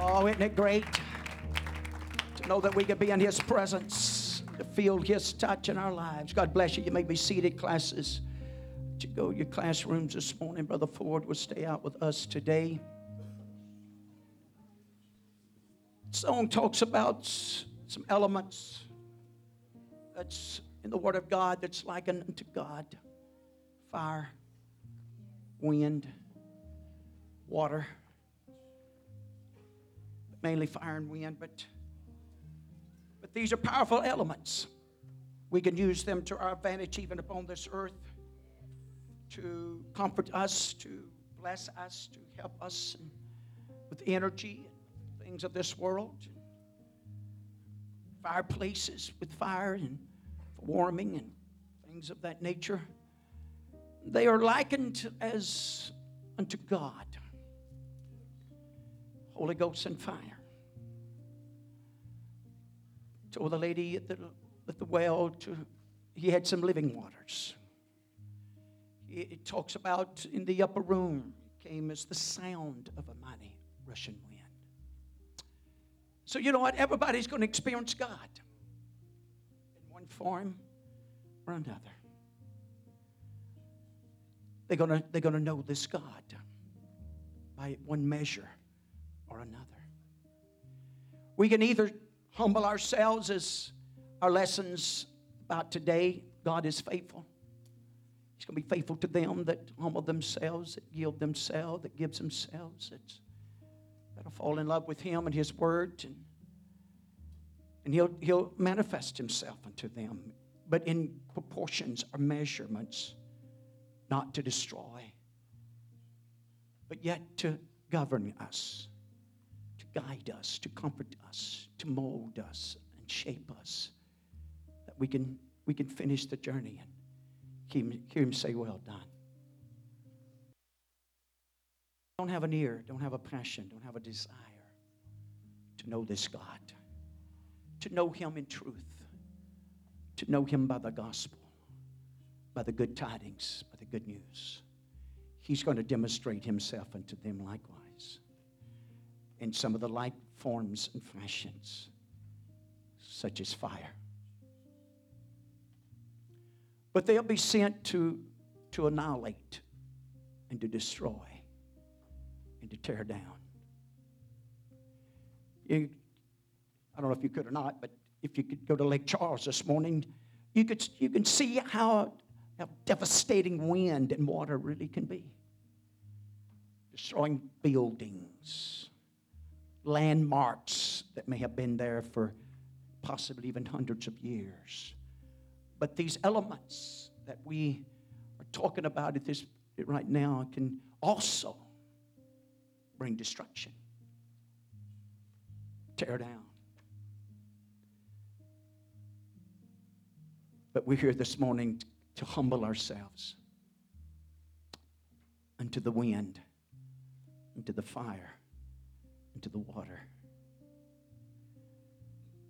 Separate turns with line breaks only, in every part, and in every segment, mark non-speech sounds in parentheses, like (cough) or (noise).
Oh, isn't it great to know that we could be in His presence, to feel His touch in our lives? God bless you. You may be seated, classes. To go to your classrooms this morning. Brother Ford will stay out with us today. song talks about some elements that's in the Word of God that's likened unto God fire, wind, water. Mainly fire and wind, but, but these are powerful elements. We can use them to our advantage even upon this earth to comfort us, to bless us, to help us with energy and things of this world. Fireplaces with fire and warming and things of that nature. They are likened as unto God. Holy Ghost and fire. Told the lady at the, at the well to he had some living waters. It talks about in the upper room came as the sound of a mighty rushing wind. So you know what? Everybody's going to experience God in one form or another. They're going to, they're going to know this God by one measure or another. We can either humble ourselves as our lessons about today, God is faithful. He's going to be faithful to them that humble themselves, that yield themselves, that gives themselves, that'll fall in love with Him and His Word. And, and he'll, he'll manifest Himself unto them, but in proportions or measurements, not to destroy, but yet to govern us, guide us, to comfort us, to mold us and shape us, that we can, we can finish the journey and hear him say, Well done. Don't have an ear, don't have a passion, don't have a desire to know this God, to know Him in truth, to know Him by the gospel, by the good tidings, by the good news. He's going to demonstrate Himself unto them likewise in some of the light forms and fashions, such as fire but they'll be sent to, to annihilate and to destroy and to tear down. You, I don't know if you could or not, but if you could go to Lake Charles this morning, you, could, you can see how, how devastating wind and water really can be. Destroying buildings, landmarks that may have been there for possibly even hundreds of years but these elements that we are talking about at this right now can also bring destruction, tear down. But we're here this morning to humble ourselves unto the wind, into the fire, into the water.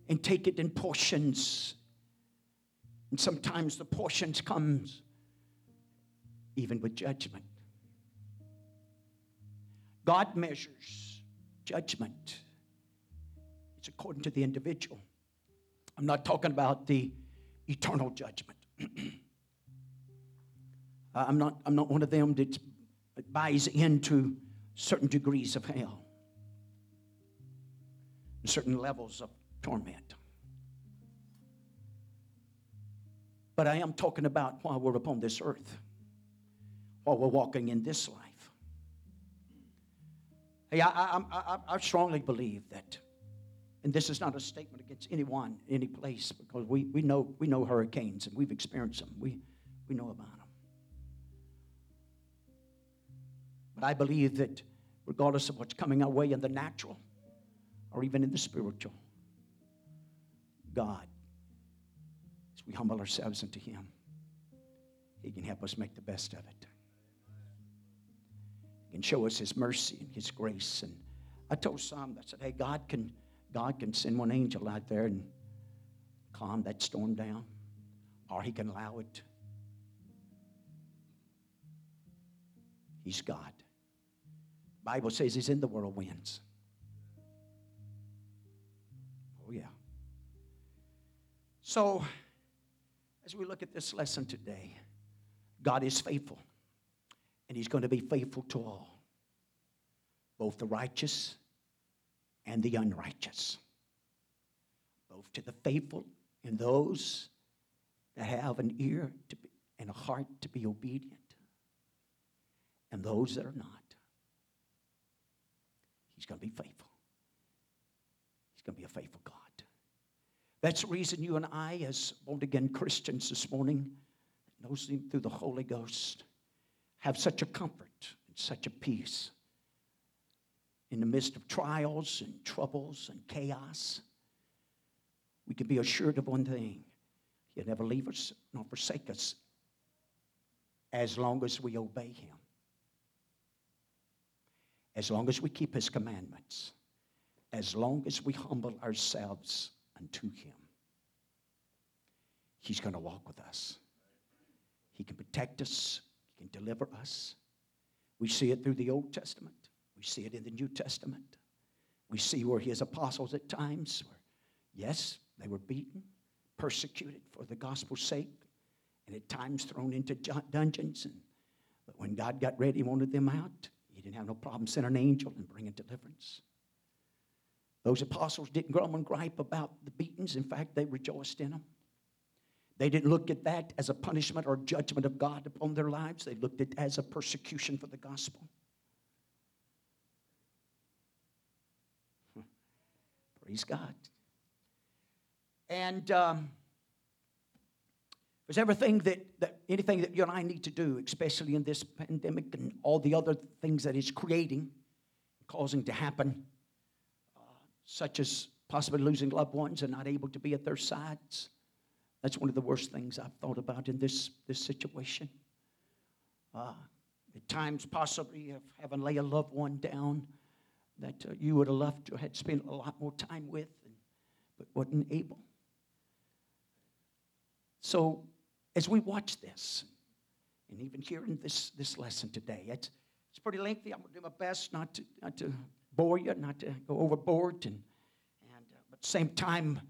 And take it in portions and sometimes the portions comes even with judgment. God measures judgment. It's according to the individual. I'm not talking about the eternal judgment. (clears throat) Uh, I'm, not, I'm not one of them that buys into certain degrees of hell, certain levels of torment. But I am talking about while we're upon this earth, while we're walking in this life. Hey, I, I, I, I strongly believe that, and this is not a statement against anyone, any place, because we, we, know, we know hurricanes and we've experienced them. We, we know about them. But I believe that regardless of what's coming our way in the natural or even in the spiritual, God as we humble ourselves unto Him, He can help us make the best of it. He can show us His mercy and His grace. And I told some that said, "Hey, God can, God can send one angel out there and calm that storm down, or He can allow it." He's God. Bible says he's in the whirlwinds. So, as we look at this lesson today, God is faithful, and he's going to be faithful to all, both the righteous and the unrighteous, both to the faithful and those that have an ear to be, and a heart to be obedient, and those that are not. He's going to be faithful. He's going to be a faithful God. That's the reason you and I, as born again Christians this morning, knows Him through the Holy Ghost, have such a comfort and such a peace in the midst of trials and troubles and chaos. We can be assured of one thing. He'll never leave us nor forsake us as long as we obey Him. As long as we keep his commandments, as long as we humble ourselves unto him, he's going to walk with us. He can protect us, he can deliver us. We see it through the Old Testament, we see it in the New Testament. We see where his apostles at times were, yes, they were beaten, persecuted for the gospel's sake, and at times thrown into dungeons. And, but when God got ready, he wanted them out, he didn't have no problem sending an angel and bringing deliverance. Those apostles didn't grumble and gripe about the beatings. In fact, they rejoiced in them. They didn't look at that as a punishment or judgment of God upon their lives. They looked at it as a persecution for the gospel. Praise God. And um, there's everything that, that anything that you and I need to do, especially in this pandemic and all the other things that it's creating, causing to happen, such as possibly losing loved ones and not able to be at their sides. That's one of the worst things I've thought about in this, this situation. Uh, at times, possibly of having lay a loved one down that uh, you would have loved to have spent a lot more time with, and, but wasn't able. So as we watch this, and even hearing this, this lesson today, it's, it's pretty lengthy. I'm going to do my best not to, not to bore you, not to go overboard, and, and uh, but at the same time,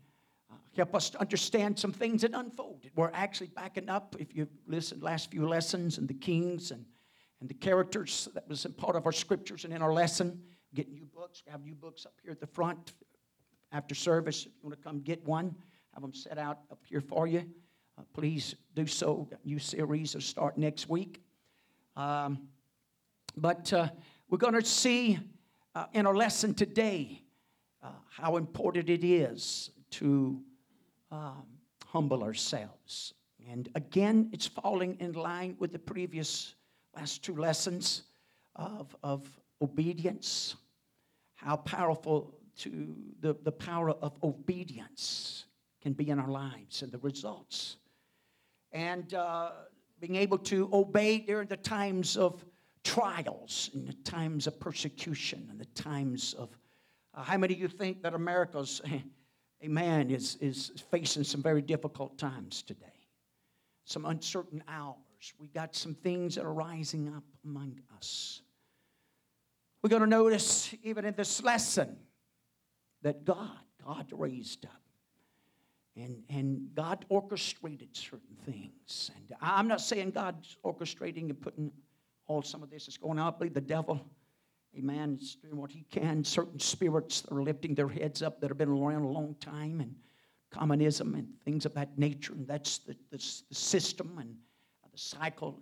uh, help us to understand some things that unfolded. We're actually backing up, if you've listened last few lessons, and the kings and, and the characters that was part of our scriptures and in our lesson. Get new books. We have new books up here at the front after service. If you want to come get one, have them set out up here for you. Uh, please do so. New series will start next week. Um, but uh, we're going to see uh, in our lesson today uh, how important it is to um, humble ourselves. And again, it's falling in line with the previous last two lessons of, of obedience, how powerful to the, the power of obedience can be in our lives and the results and uh, being able to obey during the times of trials and the times of persecution and the times of uh, how many of you think that america's (laughs) amen is, is facing some very difficult times today? Some uncertain hours. We got some things that are rising up among us. We're going to notice even in this lesson that god god raised up and, and God orchestrated certain things. And I'm not saying God's orchestrating and putting all some of this is going on. I believe the devil, amen, is doing what he can. Certain spirits are lifting their heads up that have been around a long time, and communism and things of that nature. And that's the, the, the system and the cycle.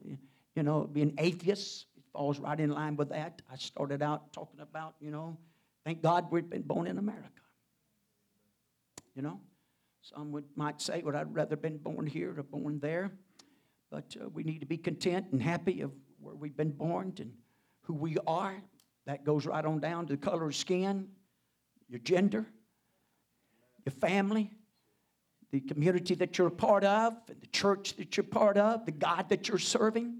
You know, being atheist it falls right in line with that. I started out talking about, you know, thank God we've been born in America. You know? Some would, might say, well, I'd rather been born here or born there. But uh, we need to be content and happy of where we've been born and who we are. That goes right on down to the color of skin, your gender, your family, the community that you're a part of, and the church that you're part of, the God that you're serving.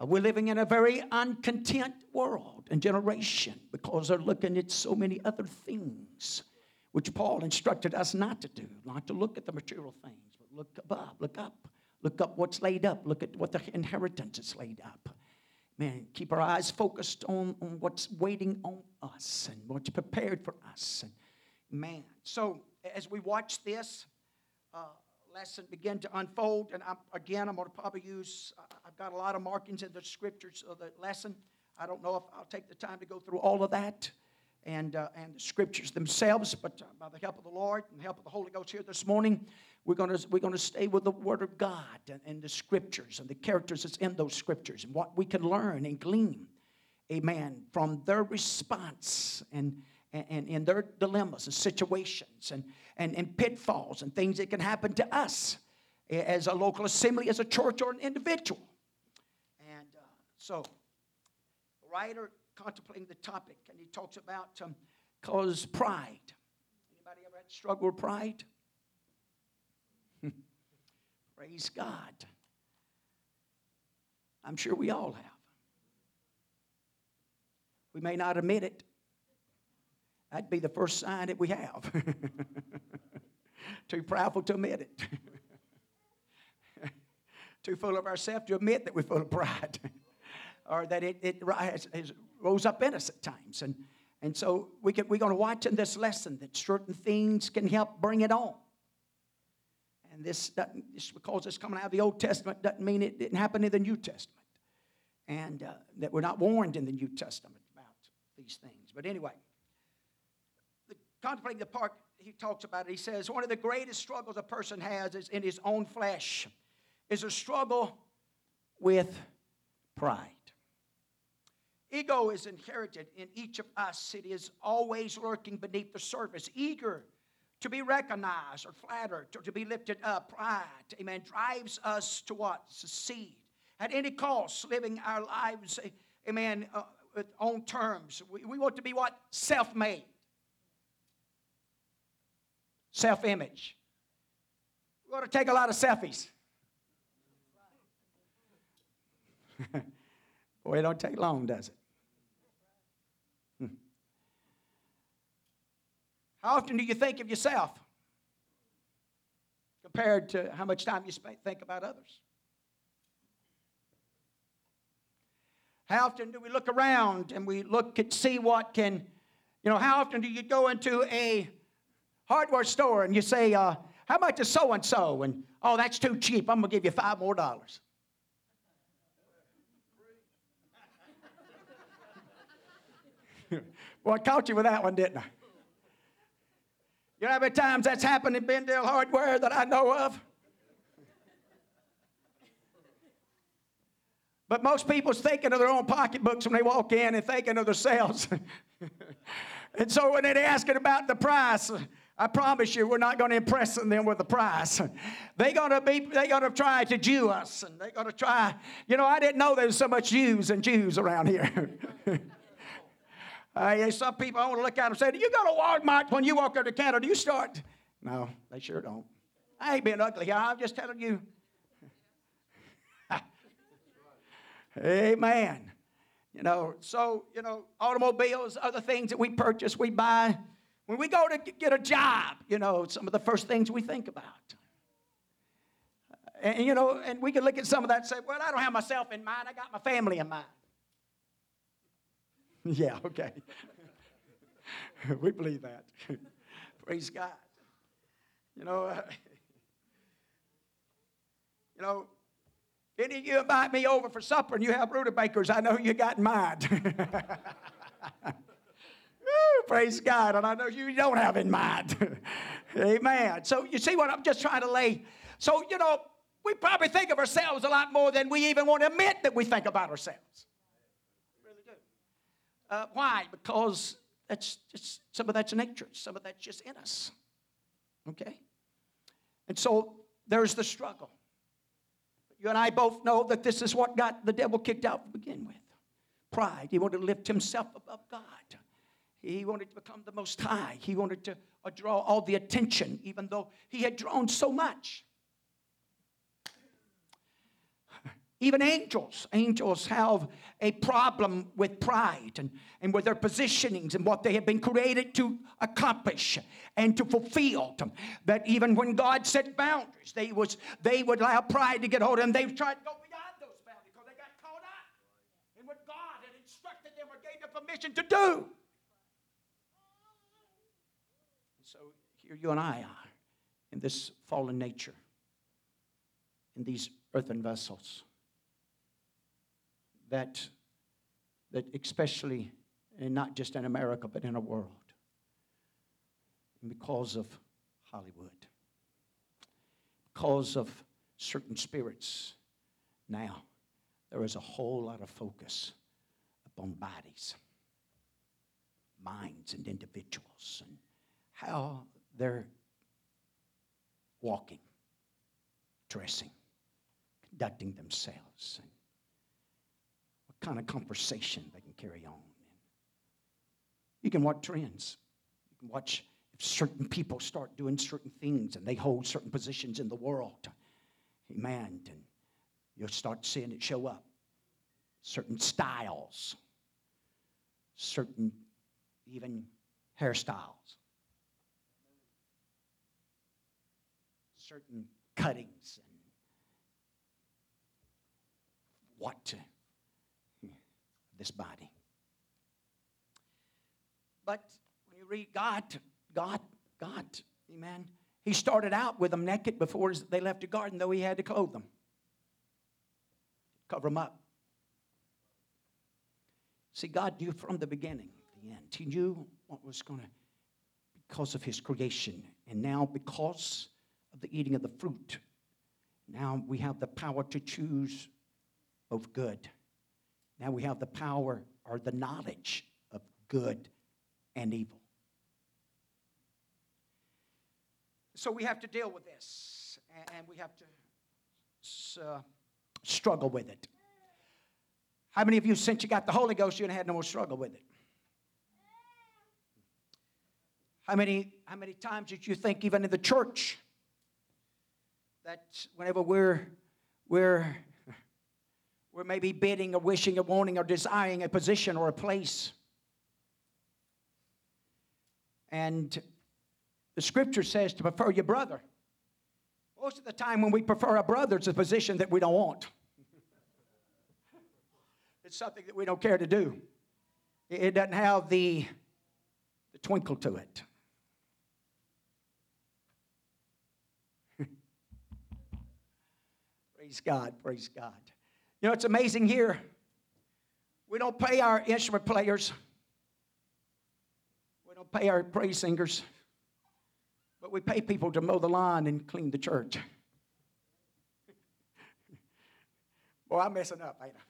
Uh, we're living in a very uncontent world and generation because they're looking at so many other things which Paul instructed us not to do, not to look at the material things, but look above, look up, look up what's laid up, look at what the inheritance is laid up. man, keep our eyes focused on, on what's waiting on us and what's prepared for us. And man, so as we watch this uh, lesson begin to unfold, and I'm, again, I'm going to probably use, I've got a lot of markings in the scriptures of the lesson. I don't know if I'll take the time to go through all of that and, uh, and the scriptures themselves, but uh, by the help of the Lord and the help of the Holy Ghost here this morning, we're going we're to stay with the Word of God and, and the scriptures and the characters that's in those scriptures and what we can learn and glean, amen, from their response and, and, and their dilemmas and situations and, and, and pitfalls and things that can happen to us as a local assembly, as a church, or an individual. And uh, so, writer contemplating the topic, and he talks about um, cause pride. Anybody ever had struggle with pride? (laughs) Praise God. I'm sure we all have. We may not admit it. That'd be the first sign that we have. (laughs) Too proudful to admit it. (laughs) Too full of ourselves to admit that we're full of pride. Or that it, it has rose up in us at times. And, and so we can, we're going to watch in this lesson that certain things can help bring it on. And this, just because it's coming out of the Old Testament doesn't mean it didn't happen in the New Testament. And uh, that we're not warned in the New Testament about these things. But anyway, the, contemplating the part he talks about it, he says, one of the greatest struggles a person has is in his own flesh, is a struggle with pride. Ego is inherited in each of us. It is always lurking beneath the surface, eager to be recognized or flattered, or to be lifted up. Pride, amen, drives us to what? Succeed. At any cost, living our lives, amen, uh, on terms. We, we want to be what? Self made. Self image. We want to take a lot of selfies. (laughs) Boy, it don't take long, does it? How often do you think of yourself compared to how much time you spend, think about others? How often do we look around and we look and see what can, you know, how often do you go into a hardware store and you say, uh, how much is so and so? And, oh, that's too cheap. I'm going to give you five more dollars. (laughs) well, I caught you with that one, didn't I? You know how many times that's happened in Bendale Hardware that I know of? But most people's thinking of their own pocketbooks when they walk in and thinking of themselves. (laughs) and so when they're asking about the price, I promise you, we're not going to impress them with the price. They're going to be, they're going to try to Jew us, and they're going to try. You know, I didn't know there was so much Jews and Jews around here. (laughs) Uh, some people, I want to look at them and say, Do you go to Walmart when you walk up to Canada? Do you start? No, they sure don't. I ain't being ugly here. I'm just telling you. (laughs) Amen. You know, so, you know, automobiles, other things that we purchase, we buy. When we go to get a job, you know, some of the first things we think about. And, you know, and we can look at some of that and say, well, I don't have myself in mind. I got my family in mind. (laughs) yeah, okay. (laughs) we believe that. (laughs) Praise God. You know, uh, you know, any of you invite me over for supper and you have rutabagas, I know you got. Woo, praise God. And I know you don't have in mind. Amen. So you see what I'm just trying to lay. So, you know, we probably think of ourselves a lot more than we even want to admit that we think about ourselves. Uh, why? Because that's just, some of that's nature, some of that's just in us. Okay? And so there's the struggle. You and I both know that this is what got the devil kicked out to begin with pride. He wanted to lift himself above God. He wanted to become the most high. He wanted to uh, draw all the attention, even though he had drawn so much. Even angels, angels have a problem with pride and, and with their positionings and what they have been created to accomplish and to fulfill. That even when God set boundaries, they, was, they would allow pride to get hold of them. They've tried to go beyond those boundaries because they got caught up in what God had instructed them or gave them permission to do. So here you and I are in this fallen nature, in these earthen vessels. That, that especially, and not just in America, but in a world. Because of Hollywood, because of certain spirits, now there is a whole lot of focus upon bodies, minds, and individuals, and how they're walking, dressing, conducting themselves, and kind of conversation they can carry on. You can watch trends. You can watch if certain people start doing certain things and they hold certain positions in the world. Amen. And you'll start seeing it show up. Certain styles, certain even hairstyles, certain cuttings and what to this body. But when you read God, God, God, amen, He started out with them naked before they left the garden, though He had to clothe them, cover them up. See, God knew from the beginning, the end. He knew what was going to, because of His creation. And now, because of the eating of the fruit, now we have the power to choose both good. Now we have the power or the knowledge of good and evil. So we have to deal with this, and we have to uh, struggle with it. How many of you, since you got the Holy Ghost, you had no more struggle with it? How many, how many times did you think, even in the church, that whenever we're, we're, we're maybe bidding or wishing or wanting or desiring a position or a place, and the scripture says to prefer your brother. Most of the time, when we prefer a brother, it's a position that we don't want. (laughs) it's something that we don't care to do. It doesn't have the, the twinkle to it. (laughs) praise God, praise God. You know, it's amazing here. We don't pay our instrument players we don't pay our praise singers, but we pay people to mow the lawn and clean the church. (laughs) Boy, I'm messing up, ain't I?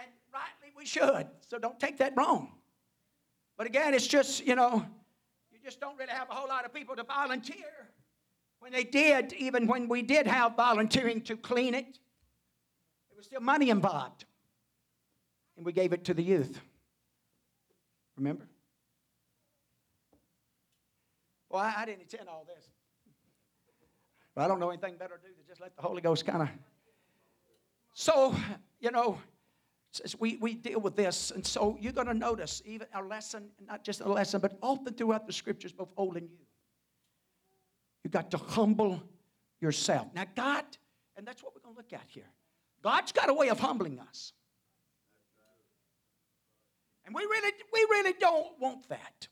And rightly we should, so don't take that wrong. But again, it's just, you know, you just don't really have a whole lot of people to volunteer. When they did, even when we did have volunteering to clean it, there was still money involved. And we gave it to the youth. Remember? Well, I, didn't attend all this. But I don't know anything better to do than just let the Holy Ghost kind of. So, you know, we, we deal with this. And so you're going to notice even our lesson, not just a lesson, but often throughout the scriptures, both old and new. You got to humble yourself. Now, God, and that's what we're going to look at here. God's got a way of humbling us. And we really, we really don't want that.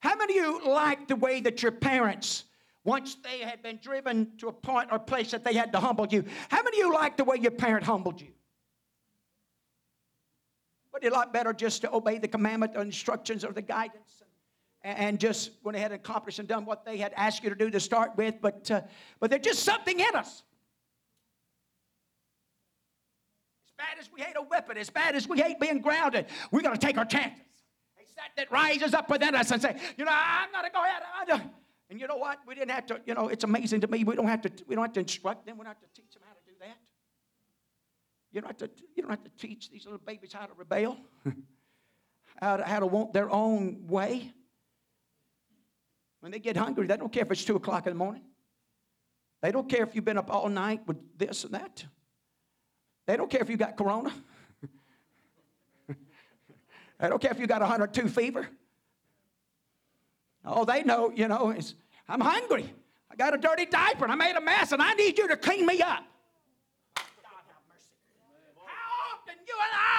How many of you like the way that your parents, once they had been driven to a point or place that they had to humble you, how many of you like the way your parent humbled you? Would you like better just to obey the commandment or instructions or the guidance and, just went ahead and accomplished and done what they had asked you to do to start with? But, uh, but there's just something in us As bad as we hate a whipping, as bad as we hate being grounded, we're going to take our chances. It's that that rises up within us and say, you know, I'm going to go ahead. And you know what? We didn't have to, you know, it's amazing to me. We don't have to, we don't have to instruct them. We don't have to teach them how to do that. You don't have to, you don't have to teach these little babies how to rebel, (laughs) how, to, how to want their own way. When they get hungry, they don't care if it's 2 o'clock in the morning. They don't care if you've been up all night with this and that. They don't care if you got corona. (laughs) they don't care if you got 102 fever. Oh, they know, you know, is I'm hungry. I got a dirty diaper and I made a mess and I need you to clean me up. God have mercy. How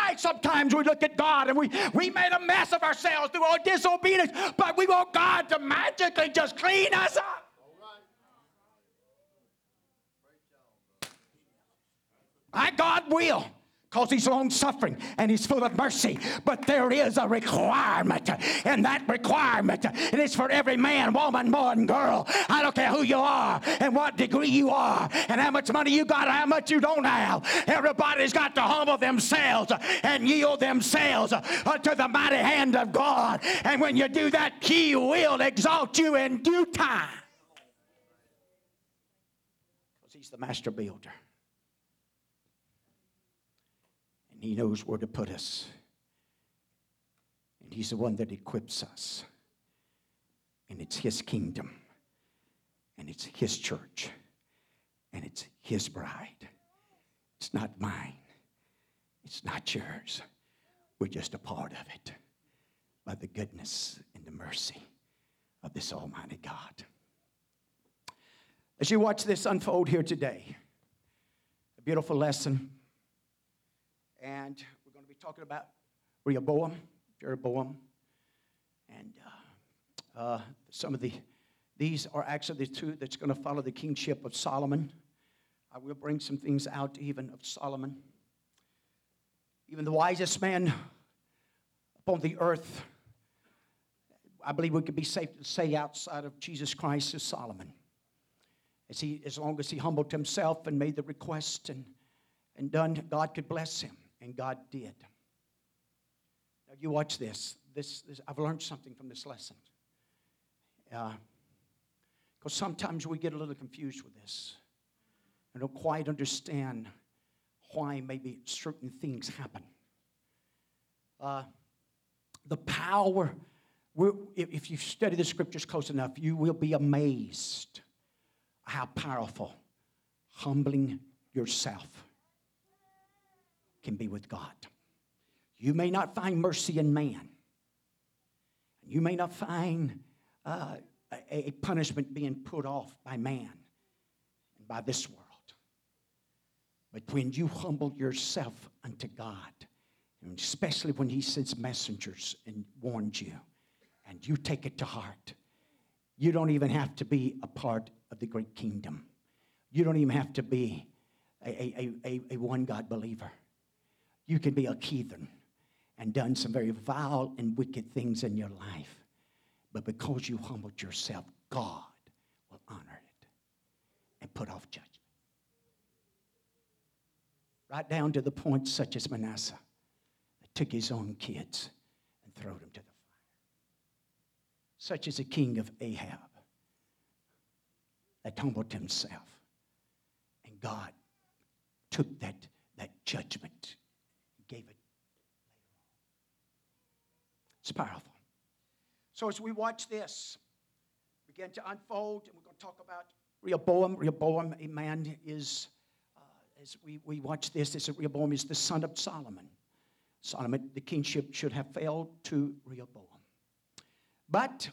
like sometimes we look at God and we, we made a mess of ourselves through our disobedience, but we want God to magically just clean us up. My God will because he's long suffering and he's full of mercy. But there is a requirement, and that requirement is for every man, woman, boy, and girl. I don't care who you are and what degree you are and how much money you got or how much you don't have. Everybody's got to humble themselves and yield themselves unto the mighty hand of God. And when you do that, he will exalt you in due time. Because he's the master builder. And He knows where to put us. And He's the one that equips us. And it's His kingdom, and it's His church, and it's His bride. It's not mine, it's not yours. We're just a part of it by the goodness and the mercy of this Almighty God. As you watch this unfold here today, a beautiful lesson and we're going to be talking about Rehoboam, Jeroboam, and uh, uh, some of the these are actually the two that's going to follow the kingship of Solomon. I will bring some things out even of Solomon. Even the wisest man upon the earth, I believe we could be safe to say outside of Jesus Christ is Solomon. As, he, as long as he humbled himself and made the request and, and done, God could bless him. And God did. Now, you watch this. This, this I've learned something from this lesson. Because uh, sometimes we get a little confused with this. and don't quite understand why maybe certain things happen. Uh, the power, if you study the scriptures close enough, you will be amazed how powerful humbling yourself can be with God. You may not find mercy in man. You may not find uh, a, a punishment being put off by man and by this world. But when you humble yourself unto God, and especially when He sends messengers and warns you, and you take it to heart, you don't even have to be a part of the great kingdom. You don't even have to be a, a, a, a one God believer. You can be a heathen and done some very vile and wicked things in your life. But because you humbled yourself, God will honor it and put off judgment. Right down to the point, such as Manasseh, that took his own kids and threw them to the fire. Such as the king of Ahab that humbled himself. And God took that, that judgment gave it It's powerful. So as we watch this begin to unfold, and we're going to talk about Rehoboam. Rehoboam, a man, is, uh, as we, we watch this, this Rehoboam is the son of Solomon. Solomon, the kingship should have failed to Rehoboam. But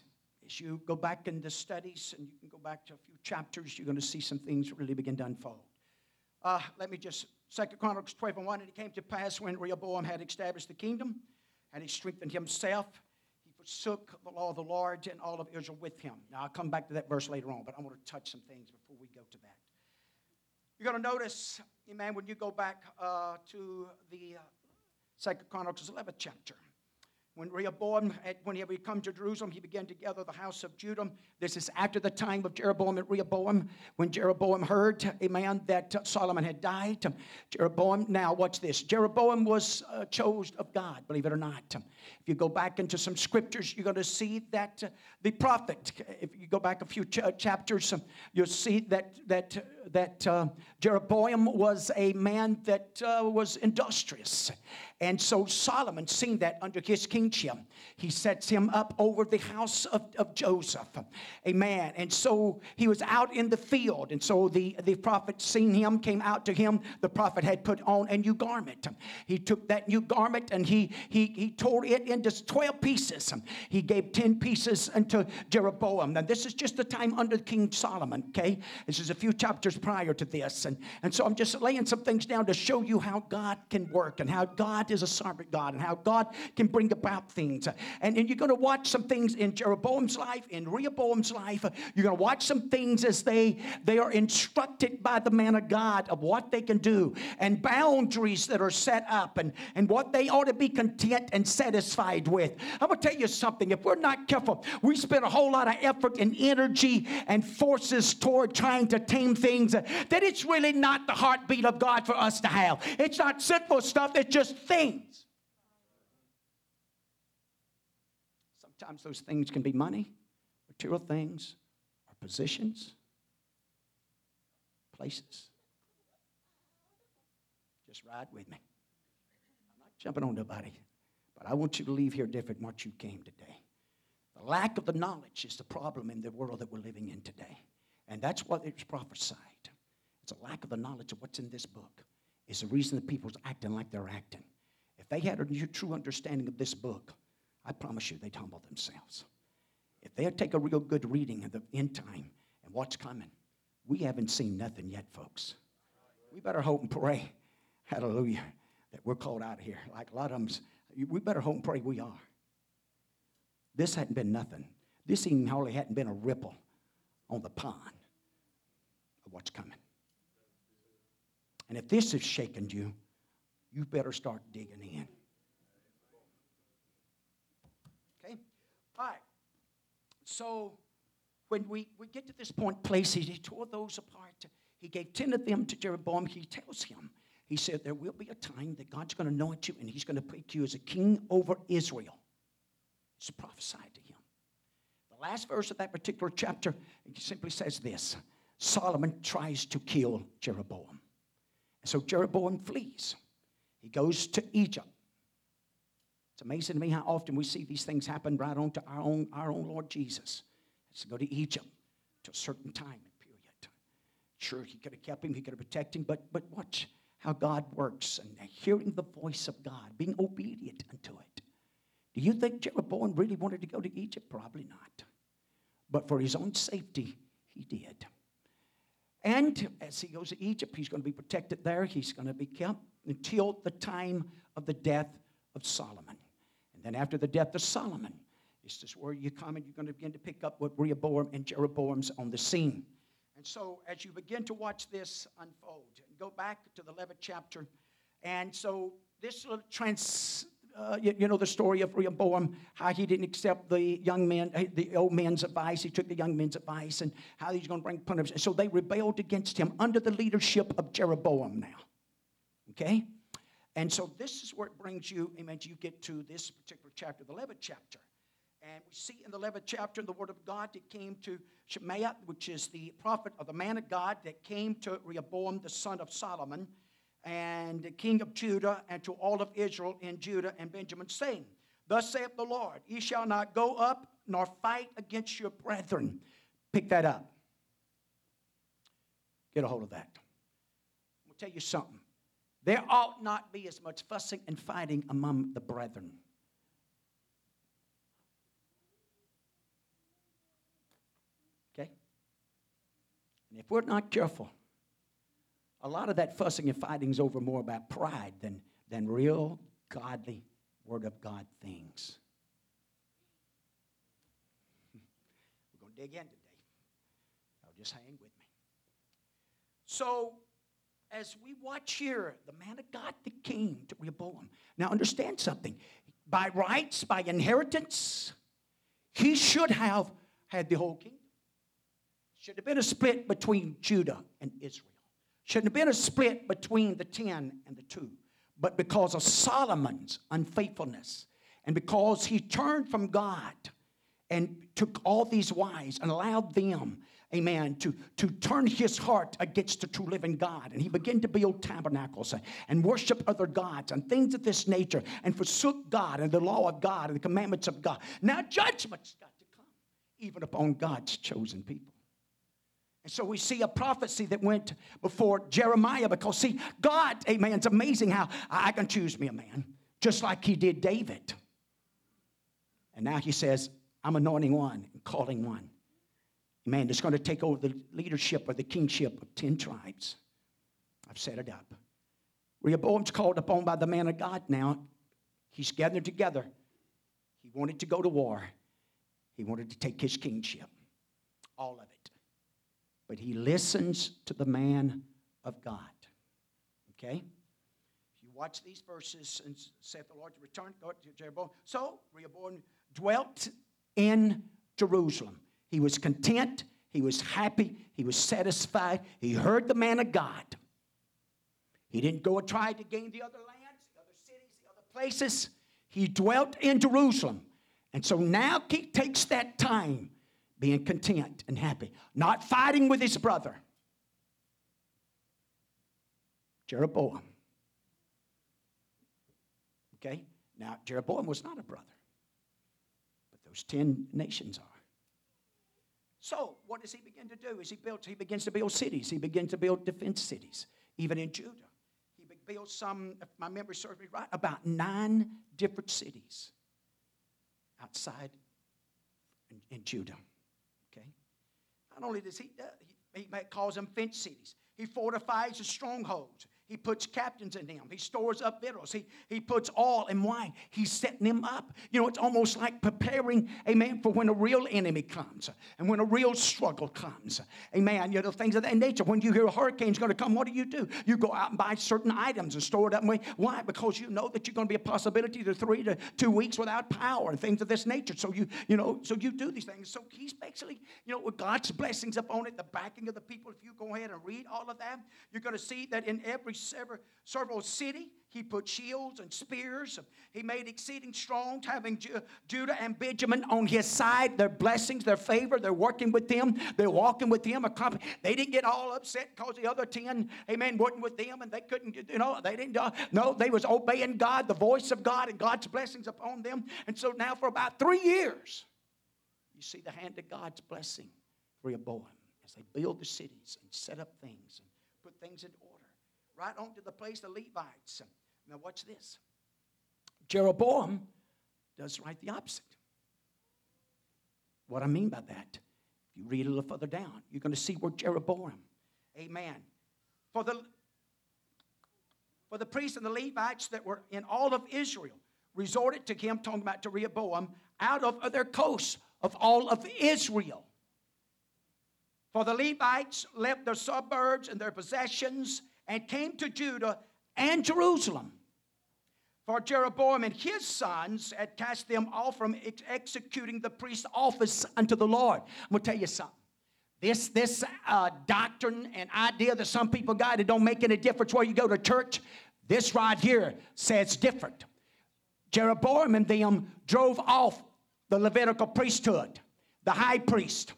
as you go back in the studies, and you can go back to a few chapters, you're going to see some things really begin to unfold. Uh, let me just Second Chronicles 12 and 1, and it came to pass when Rehoboam had established the kingdom and he strengthened himself, he forsook the law of the Lord and all of Israel with him. Now, I'll come back to that verse later on, but I want to touch some things before we go to that. You're going to notice, amen, when you go back uh, to the uh, Second Chronicles 11th chapter. When Rehoboam, when he had come to Jerusalem, he began to gather the house of Judah. This is after the time of Jeroboam and Rehoboam, when Jeroboam heard, amen, that Solomon had died. Jeroboam, now watch this. Jeroboam was uh, chosen of God, believe it or not. If you go back into some scriptures, you're going to see that uh, the prophet, if you go back a few ch- chapters, um, you'll see that, that, that uh, Jeroboam was a man that uh, was industrious. And so Solomon, seeing that under his kingship. He sets him up over the house of, of Joseph. Amen. And so he was out in the field. And so the, the prophet seen him, came out to him. The prophet had put on a new garment. He took that new garment and he, he, he tore it into 12 pieces. He gave 10 pieces unto Jeroboam. Now, this is just the time under King Solomon, okay? This is a few chapters prior to this. And, and so I'm just laying some things down to show you how God can work and how God is a sovereign God and how God can bring about things. And, and you're going to watch some things in Jeroboam's life, in Rehoboam's life. You're going to watch some things as they, they are instructed by the man of God of what they can do and boundaries that are set up and, and what they ought to be content and satisfied with. I'm going to tell you something. If we're not careful, we spend a whole lot of effort and energy and forces toward trying to tame things that it's really not the heartbeat of God for us to have. It's not sinful stuff, it's just things. Sometimes those things can be money, material things, or positions, places. Just ride with me. I'm not jumping on nobody, but I want you to leave here different than what you came today. The lack of the knowledge is the problem in the world that we're living in today. And that's what it's prophesied. It's a lack of the knowledge of what's in this book. It's the reason that people's acting like they're acting. If they had a true understanding of this book, I promise you they'd humble themselves. If they'd take a real good reading of the end time and what's coming, we haven't seen nothing yet, folks. We better hope and pray, hallelujah, that we're called out of here. Like a lot of them, we better hope and pray we are. This hadn't been nothing. This even hardly hadn't been a ripple on the pond of what's coming. And if this has shaken you, you better start digging in. Okay? All right. So when we, we get to this point place, he, tore those apart. He gave 10 of them um, to Jeroboam. He tells him, he said, There will be a time that God's going to anoint you and he's going to put you as a king over Israel. It's prophesied to him. The last verse of that particular chapter simply says this Solomon tries to kill Jeroboam. So Jeroboam flees. He goes to Egypt. It's amazing to me how often we see these things happen right on to our own, our own Lord Jesus. Has to go to Egypt to a certain time and period. Sure, he could have kept him, he could have protected him, but, but watch how God works and hearing the voice of God, being obedient unto it. Do you think Jeroboam really wanted to go to Egypt? Probably not. But for his own safety, he did. And as he goes to Egypt, he's going to be protected there. He's going to be kept until the time of the death of Solomon. And then after the death of Solomon, this is where you come and you're going to begin to pick up what Rehoboam and Jeroboam's on the scene. And so as you begin to watch this unfold, go back to the 11th chapter. And so this little trans, uh, you, you, know the story of Rehoboam, how he didn't accept the young man, uh, the old man's advice. He took the young man's advice, and how he's going to bring punishment. So they rebelled against him under the leadership of Jeroboam now. Okay? And so this is where it brings you, amen, you get to this particular chapter, the 11th chapter. And we see in the 11th chapter in the Word of God, it came to Shemaiah, which is the prophet of the man of God that came to Rehoboam, the son of Solomon and the king of Judah, and to all of Israel in Judah and Benjamin, saying, Thus saith the Lord, ye shall not go up nor fight against your brethren. Pick that up. Get a hold of that. I'm going to tell you something. There ought not be as much fussing and fighting among the brethren. Okay? And if we're not careful, a lot of that fussing and fighting is over more about pride than, than real, godly, Word of God things. We're going to dig in today. Now just hang with me. So, as we watch here, the man of God that came to Rehoboam. Now, understand something. By rights, by inheritance, he should have had the whole kingdom. Should have been a split between Judah and Israel. Shouldn't have been a split between the ten and the two. But because of Solomon's unfaithfulness and because he turned from God and took all these wives and allowed them, amen, to, to turn his heart against the true living God. And he began to build tabernacles and worship other gods and things of this nature and forsook God and the law of God and the commandments of God. Now judgment's got to come, even upon God's chosen people. And so we see a prophecy that went before Jeremiah because, see, God, amen, it's amazing how I can choose me a man, just like he did David. And now he says, I'm anointing one and calling one. Man, that's going to take over the leadership or the kingship of 10 tribes. I've set it up. Rehoboam's called upon by the man of God now. He's gathered together. He wanted to go to war, he wanted to take his kingship, all of. But he listens to the man of God. Okay? If you watch these verses and saith the Lord return, to Jeroboam. So Rehoboam dwelt in Jerusalem. He was content, he was happy, he was satisfied. He heard the man of God. He didn't go and try to gain the other lands, the other cities, the other places. He dwelt in Jerusalem. And so now he takes that time being content and happy, not fighting with his brother. Jeroboam. Okay? Now, Jeroboam was not a brother, but those 10 nations are. So, what does he begin to do? Is he builds, he begins to build cities. He begins to build defense cities, even in Judah. He built some, if my memory serves me right, about nine different cities outside in, in Judah. Not only does he, uh, he, he them fence cities, he fortifies the strongholds. He puts captains in them. He stores up victuals. He, he puts oil and wine. He's setting them up. You know, it's almost like preparing, amen, for when a real enemy comes and when a real struggle comes. Amen. You know, things of that nature. When you hear a hurricane's going to come, what do you do? You go out and buy certain items and store it up. Why? Because you know that you're going to be a possibility to three to two weeks without power and things of this nature. So you, you know, so you do these things. So he's basically, you know, with God's blessings upon it, the backing of the people, if you go ahead and read all of that, you're going to see that in every every several city. He put shields and spears. He made exceeding strong, having Judah and Benjamin on his side. Their blessings, their favor, they're working with them. They're walking with them. They didn't get all upset because the other ten, amen, wasn't with them and they couldn't, you know, they didn't, uh, no, they was obeying God, the voice of God and God's blessings upon them. And so now for about three years, you see the hand of God's blessing Rehoboam as they build the cities and set up things and put things in order right on to the place of Levites. Now, watch this. Jeroboam does right the opposite. What I mean by that, if you read a little further down, you're going to see where Jeroboam, amen. For the, for the priests and the Levites that were in all of Israel resorted to him, talking about to Rehoboam, out of their coasts of all of Israel. For the Levites left their suburbs and their possessions and came to Judah and Jerusalem. For Jeroboam and his sons had cast them off from ex- executing the priest's office unto the Lord. I'm going to tell you something. This, this uh, doctrine and idea that some people got, it don't make any difference where you go to church. This right here says different. Jeroboam and them drove off the Levitical priesthood, the high priest.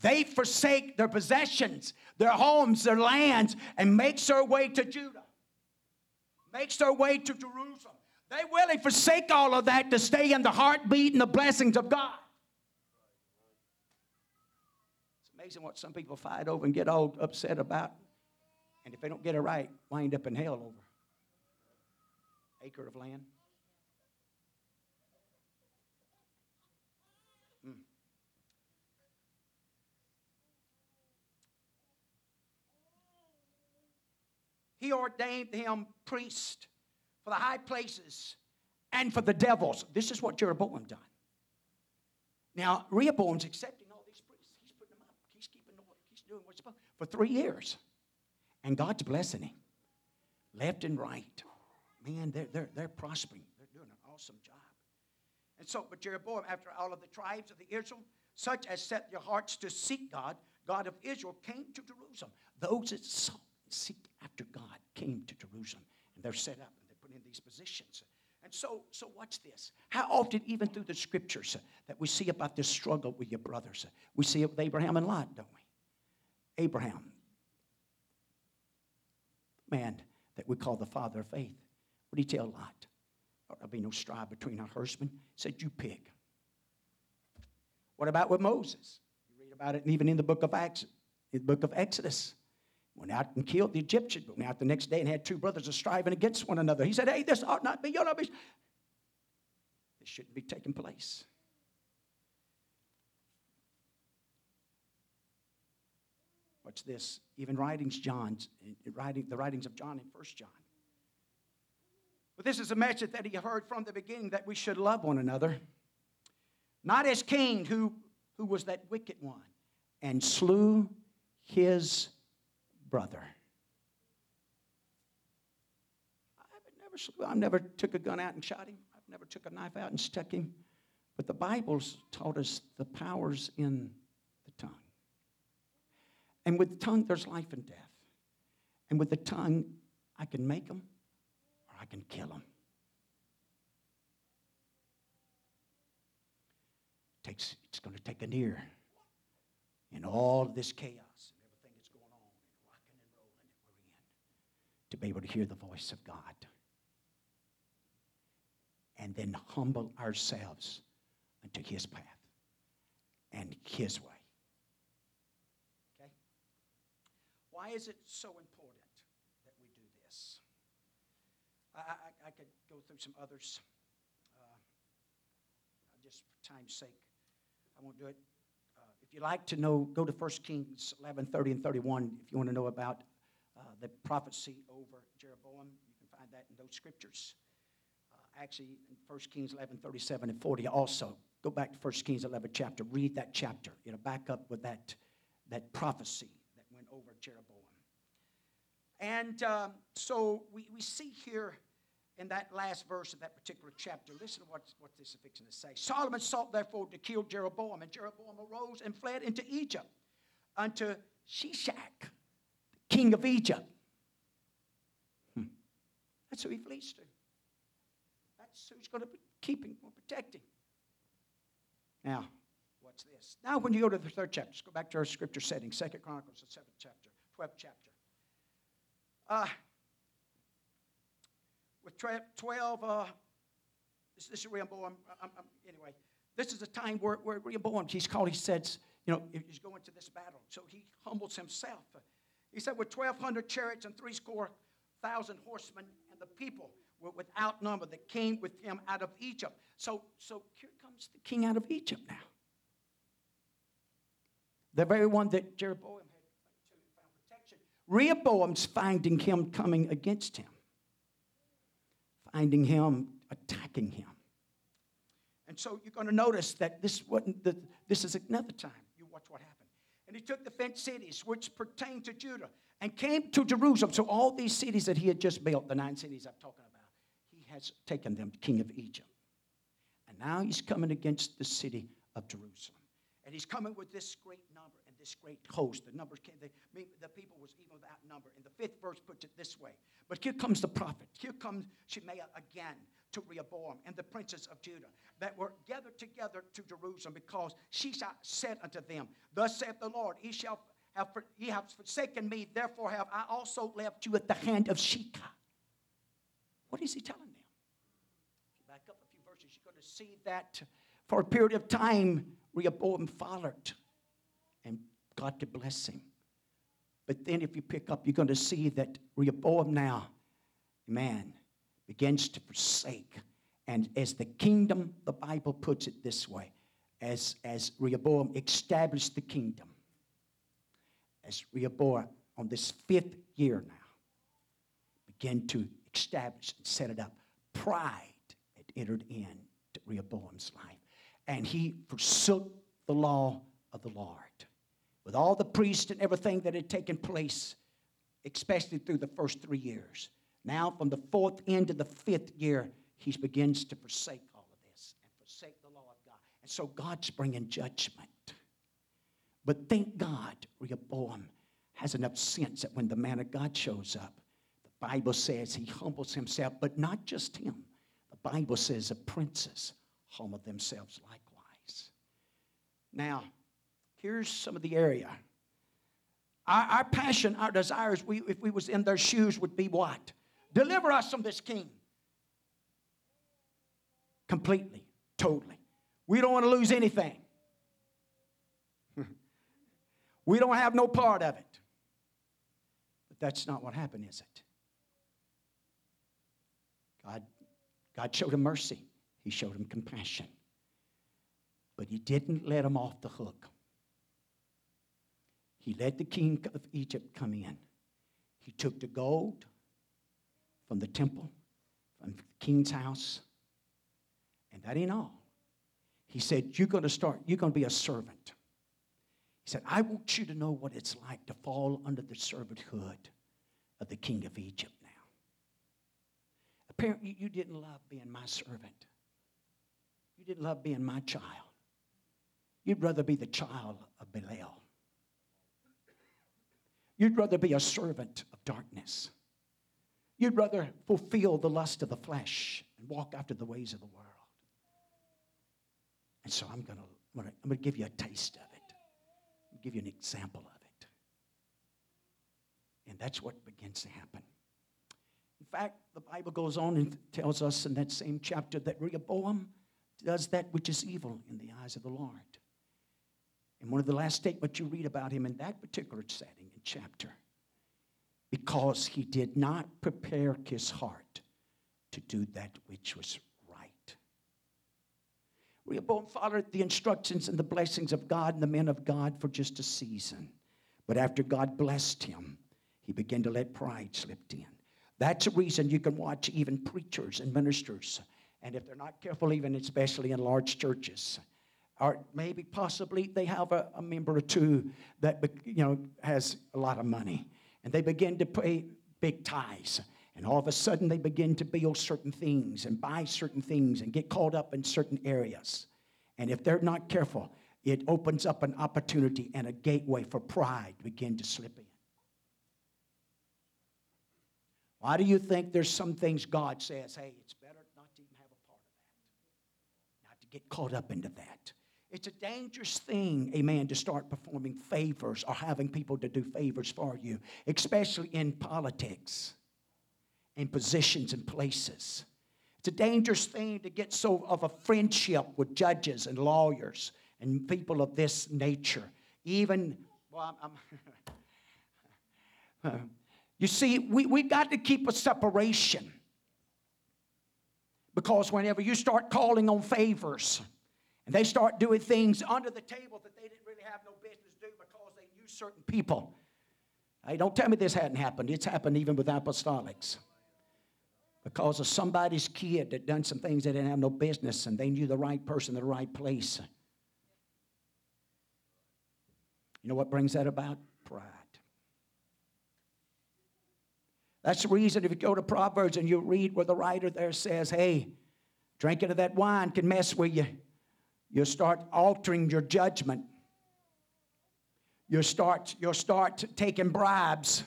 They forsake their possessions, their homes, their lands, and makes their way to Judah, makes their way to Jerusalem. They willing forsake all of that to stay in the heartbeat and the blessings of God. It's amazing what some people fight over and get all upset about. And if they don't get it right, wind up in hell over acre of land. He ordained him priest for the high places and for the devils. This is what Jeroboam done. Now, Rehoboam's accepting all these priests. He's putting them up. He's keeping the. He's doing what's supposed for three years. And God's blessing him. Left and right. Man, they're, they're, they're prospering. They're doing an awesome job. And so, but Jeroboam, after all of the tribes of the Israel, such as set their hearts to seek God, God of Israel, came to Jerusalem. Those that sought seek after God came to Jerusalem. And they're set up and they're put in these positions. And so, so watch this. How often, even through the scriptures, that we see about this struggle with your brothers, we see it with Abraham and Lot, don't we? Abraham, man that we call the father of faith, what did he tell Lot? There'll be no strife between our herdsmen. He said, You pick. What about with Moses? You read about it and even in the book of Acts, in the book of Exodus. Went out and killed the Egyptian, but went out the next day and had two brothers striving against one another. He said, Hey, this ought not be, you know, this shouldn't be taking place. What's this? Even writings, John's, writing, the writings of John in First John. But this is a message that he heard from the beginning that we should love one another. Not as Cain, who, who was that wicked one, and slew his brother. I never, slew, I never took a gun out and shot him. I've never took a knife out and stuck him. But the Bible's taught us the powers in the tongue. And with the tongue, there's life and death. And with the tongue, I can make them or I can kill them. Takes, it's going to take an ear in all this chaos and everything that's going on and rocking and rolling that we're in to be able to hear the voice of God. And then humble ourselves unto His path and His way. Okay? Why is it so important that we do this? I, I, I could go through some others. Uh, just for time's sake, I won't do it. Uh, if you like to know, go to 1 Kings 11, 30 and 31 if you want to know about uh, the prophecy over Jeroboam. You can find that in those scriptures. Uh, actually, in 1 Kings 11, 37 and 40 also. Go back to 1 Kings 11 chapter. Read that chapter. It'll back up with that, that prophecy that went over Jeroboam. And um, so we, we see here in that last verse of that particular chapter, listen to what, what this is fixing to say. Solomon sought therefore to kill Jeroboam, and Jeroboam arose and fled into Egypt unto Shishak, king of Egypt. Hmm. That's who he flees to. That's who's going to be keeping or protecting. Now, What's this? Now, when you go to the third chapter, let's go back to our scripture setting, Second Chronicles, the seventh chapter, 12th chapter. Uh, with 12, uh, this, this is Rehoboam. I'm, I'm, anyway, this is a time where, where Rehoboam, he's called, he says, you know, he's going to this battle. So he humbles himself. He said, with 1,200 chariots and three score thousand horsemen, and the people were without number that came with him out of Egypt. So, so here comes the king out of Egypt now. The very one that Jeroboam had found protection. Rehoboam's finding him coming against him, finding him attacking him. And so you're going to notice that this wasn't the, this is another time. You watch what happened. And he took the fenced cities which pertained to Judah and came to Jerusalem. So all these cities that he had just built, the nine cities I'm talking about, he has taken them, king of Egypt. And now he's coming against the city of Jerusalem. And he's coming with this great number and this great host. The numbers came, the people was even without number. And the fifth verse puts it this way. But here comes the prophet. Here comes Shemaiah again to Rehoboam and the princes of Judah that were gathered together to Jerusalem because she said unto them, Thus saith the Lord, He shall have, ye have forsaken me, therefore have I also left you at the hand of Shishak. What is he telling them? Back up a few verses, you're going to see that for a period of time, Rehoboam followed, and God could bless him. But then, if you pick up, you're going to see that Rehoboam now, man, begins to forsake. And as the kingdom, the Bible puts it this way as, as Rehoboam established the kingdom, as Rehoboam on this fifth year now began to establish and set it up, pride had entered in to Rehoboam's life and he forsook the law of the Lord. With all the priests and everything that had taken place, especially through the first three years. Now, from the fourth end to the fifth year, he begins to forsake all of this and forsake the law of God. And so God's bringing judgment. But thank God, Rehoboam has enough sense that when the man of God shows up, the Bible says he humbles himself, but not just him. The Bible says the princes humble themselves likewise. Now, here's some of the area. Our, our passion, our desires, we, if we was in their shoes, would be what? Deliver us from this king. Completely, totally. We don't want to lose anything. (laughs) we don't have no part of it. But that's not what happened, is it? God, God showed him mercy. He showed him compassion. But he didn't let him off the hook. He let the king of Egypt come in. He took the gold from the temple, from the king's house, and that ain't all. He said, You're going to start, you're going to be a servant. He said, I want you to know what it's like to fall under the servanthood of the king of Egypt now. Apparently, you didn't love being my servant, you didn't love being my child. You'd rather be the child of Belial. You'd rather be a servant of darkness. You'd rather fulfill the lust of the flesh and walk after the ways of the world. And so I'm going to I'm going to give you a taste of it. Give you an example of it. And that's what begins to happen. In fact, the Bible goes on and tells us in that same chapter that Rehoboam does that which is evil in the eyes of the Lord. And one of the last statements you read about him in that particular setting and chapter, because he did not prepare his heart to do that which was right. Rehoboam followed the instructions and the blessings of God and the men of God for just a season. But after God blessed him, he began to let pride slip in. That's a reason you can watch even preachers and ministers, and if they're not careful, even especially in large churches, or maybe possibly they have a, a member or two that you know has a lot of money, and they begin to pay big tithes. and all of a sudden, they begin to build certain things and buy certain things and get caught up in certain areas. And if they're not careful, it opens up an opportunity and a gateway for pride to begin to slip in. Why do you think there's some things God says, hey, it's better not to even have a part of that, not to get caught up into that? It's a dangerous thing, amen, to start performing favors or having people to do favors for you, especially in politics in positions and places. It's a dangerous thing to get so of a friendship with judges and lawyers and people of this nature. Even, well, I'm, I'm (laughs) you see, we, we got to keep a separation. Because whenever you start calling on favors and they start doing things under the table that they didn't really have no business do because they knew certain people. Hey, don't tell me this hadn't happened. It's happened even with apostolics because of somebody's kid that done some things they didn't have no business and they knew the right person the right place. You know what brings that about? Pride. That's the reason if you go to Proverbs and you read where the writer there says, hey, drinking of that wine can mess with you. You'll start altering your judgment. You'll start, you'll start taking bribes.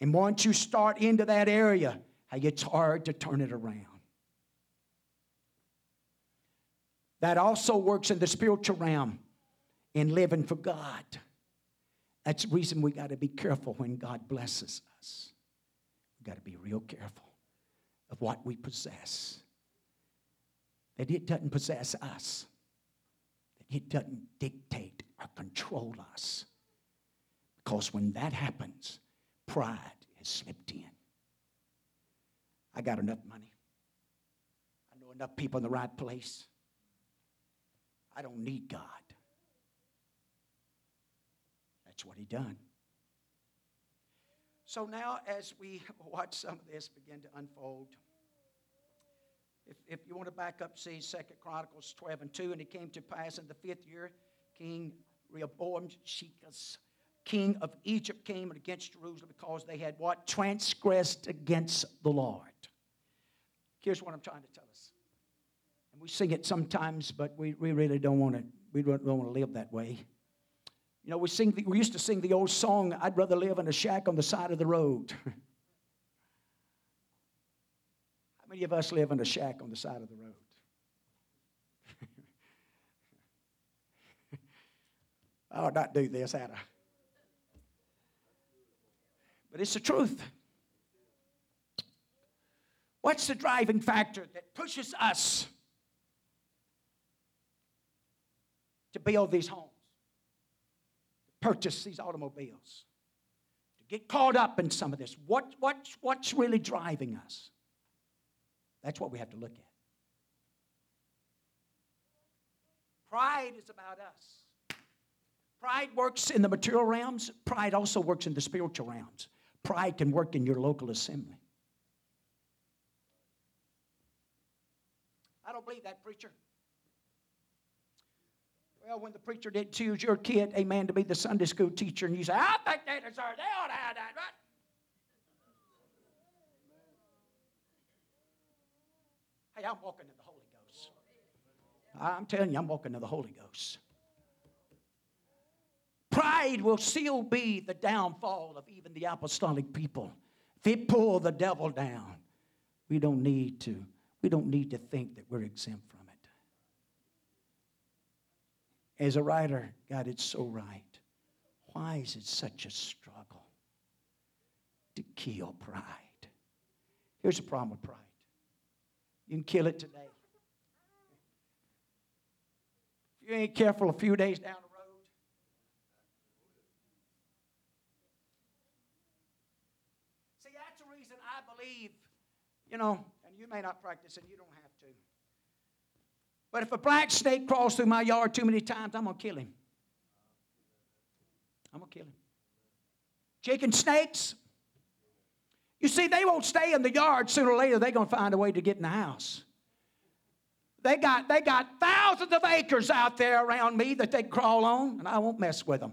And once you start into that area, it's hard to turn it around. That also works in the spiritual realm in living for God. That's the reason we got to be careful when God blesses us. We got to be real careful of what we possess. That it doesn't possess us, that it doesn't dictate or control us. Because when that happens, pride has slipped in. I got enough money. I know enough people in the right place. I don't need God. That's what he done. So now, as we (laughs) watch some of this begin to unfold, if, if you want to back up, see Second Chronicles 12 and 2, and it came to pass in the fifth year, King Rehoboam, Shishak, king of Egypt, came against Jerusalem because they had what? Transgressed against the Lord. Here's what I'm trying to tell us. And we sing it sometimes, but we, we really don't want to, we don't, don't want to live that way. You know, we, sing the, we used to sing the old song, I'd rather live in a shack on the side of the road. (laughs) How many of us live in a shack on the side of the road? (laughs) I ought not do this, I? But it's the truth. What's the driving factor that pushes us to build these homes, to purchase these automobiles, to get caught up in some of this? What, what, what's really driving us? That's what we have to look at. Pride is about us. Pride works in the material realms, pride also works in the spiritual realms. Pride can work in your local assembly. I don't believe that, preacher. Well, when the preacher didn't choose your kid, amen, to be the Sunday school teacher, and you say, I think they deserve, they ought to have that, right? Hey, I'm walking in the Holy Ghost. I'm telling you, I'm walking in the Holy Ghost. Pride will still be the downfall of even the apostolic people. If it pull the devil down, we don't need to we don't need to think that we're exempt from it. As a writer, God, it's so right. Why is it such a struggle to kill pride? Here's the problem with pride you can kill it today. If you ain't careful, a few days down the road, See, that's the reason I believe, you know, and you may not practice and you don't have to. But if a black snake crawls through my yard too many times, I'm going to kill him. I'm going to kill him. Chicken snakes, you see, they won't stay in the yard. Sooner or later, they're going to find a way to get in the house. They got, they got thousands of acres out there around me that they crawl on, and I won't mess with them.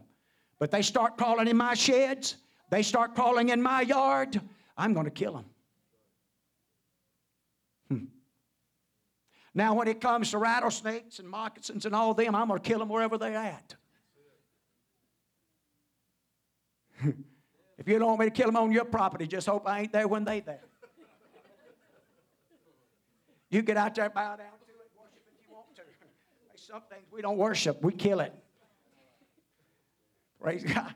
But they start crawling in my sheds, they start crawling in my yard, I'm going to kill them. Hmm. Now, when it comes to rattlesnakes and moccasins and all them, I'm going to kill them wherever they're at. (laughs) if you don't want me to kill them on your property, just hope I ain't there when they there. You get out there, bow down to it, worship if you want to. Some things we don't worship, we kill it. Praise God.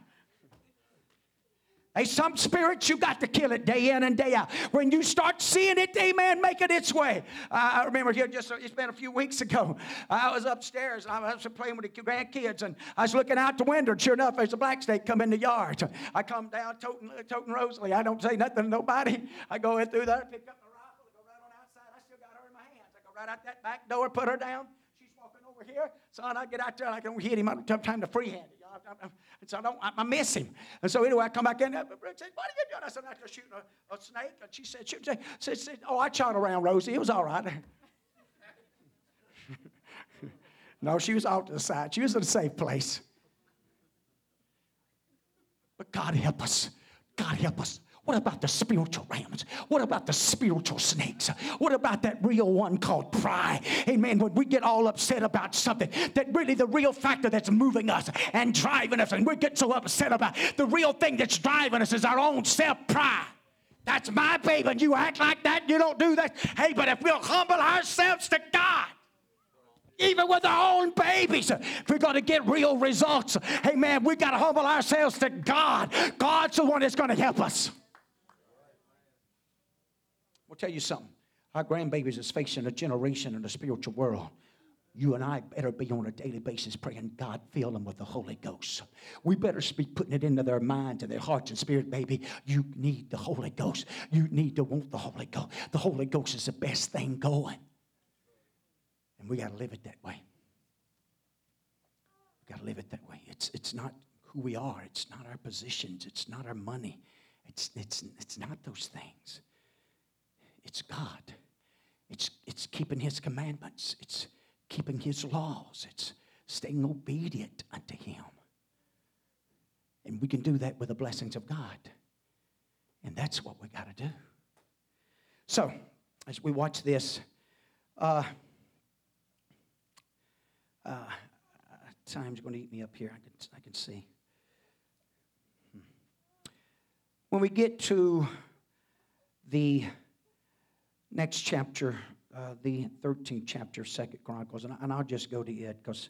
Hey, some spirits, you got to kill it day in and day out. When you start seeing it, amen, make it its way. I remember here just, it's been a few weeks ago. I was upstairs and I was playing with the grandkids and I was looking out the window and sure enough, there's a black snake come in the yard. I come down toting, toting Rosalie. I don't say nothing to nobody. I go in through there, pick up my rifle, go right on outside. I still got her in my hands. I go right out that back door, put her down. She's walking over here. Son, I get out there and I can hit him. I don't have time to freehand it. And so I don't, I, miss him. And so anyway, I come back in. "What are you doing?" I said, "I'm shooting a, a, snake." And she said, "Shoot." Said, said, "Oh, I shot around Rosie. It was all right." (laughs) no, she was off to the side. She was in a safe place. But God help us. God help us. What about the spiritual rams? What about the spiritual snakes? What about that real one called pride? Amen. When we get all upset about something, that really the real factor that's moving us and driving us, and we get so upset about the real thing that's driving us is our own self pride. That's my baby, and you act like that, you don't do that. Hey, but if we'll humble ourselves to God, even with our own babies. If we're going to get real results, hey man, we got to humble ourselves to God. God's the one that's going to help us. I'll tell you something. Our grandbabies is facing a generation in the spiritual world. You and I better be on a daily basis praying, God, fill them with the Holy Ghost. We better be putting it into their minds and their hearts and spirit, baby. You need the Holy Ghost. You need to want the Holy Ghost. The Holy Ghost is the best thing going. And we got to live it that way. We got to live it that way. It's, it's not who we are, it's not our positions, it's not our money, it's, it's, it's not those things. It's God. It's, it's keeping His commandments. It's keeping His laws. It's staying obedient unto Him. And we can do that with the blessings of God. And that's what we got to do. So, as we watch this, uh, uh, time's going to eat me up here. I can, I can see. Hmm. When we get to the next chapter, uh, the 13th chapter, Second Chronicles, and, I'll just go to it because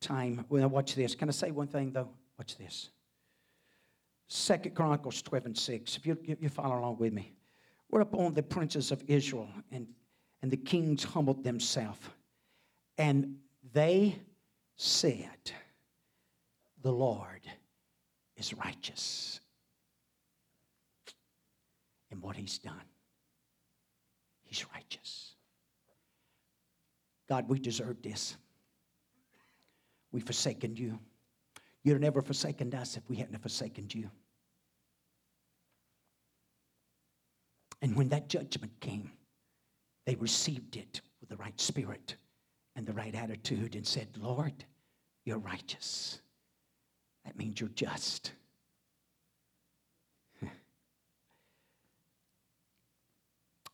time. Well, watch this. Can I say one thing though? Watch this. Second Chronicles 12 and 6. If you, you follow along with me. Whereupon the princes of Israel and, and the kings humbled themselves, and they said, The Lord is righteous in what he's done. He's righteous. God, we deserve this. We've forsaken you. You'd have never forsaken us if we hadn't forsaken you. And when that judgment came, they received it with the right spirit and the right attitude and said, Lord, you're righteous. That means you're just.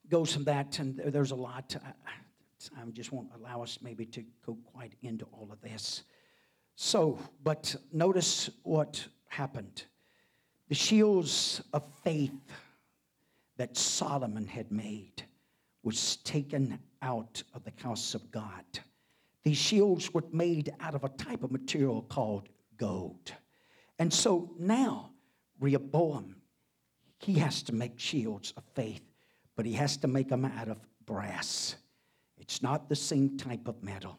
Goes from that, and there's a lot. Time just won't allow us maybe to go quite into all of this. So, but notice what happened. The shields of faith that Solomon had made was taken out of the house of God. These shields were made out of a type of material called gold. And so now, Rehoboam, he has to make shields of faith, but he has to make them out of brass. It's not the same type of metal.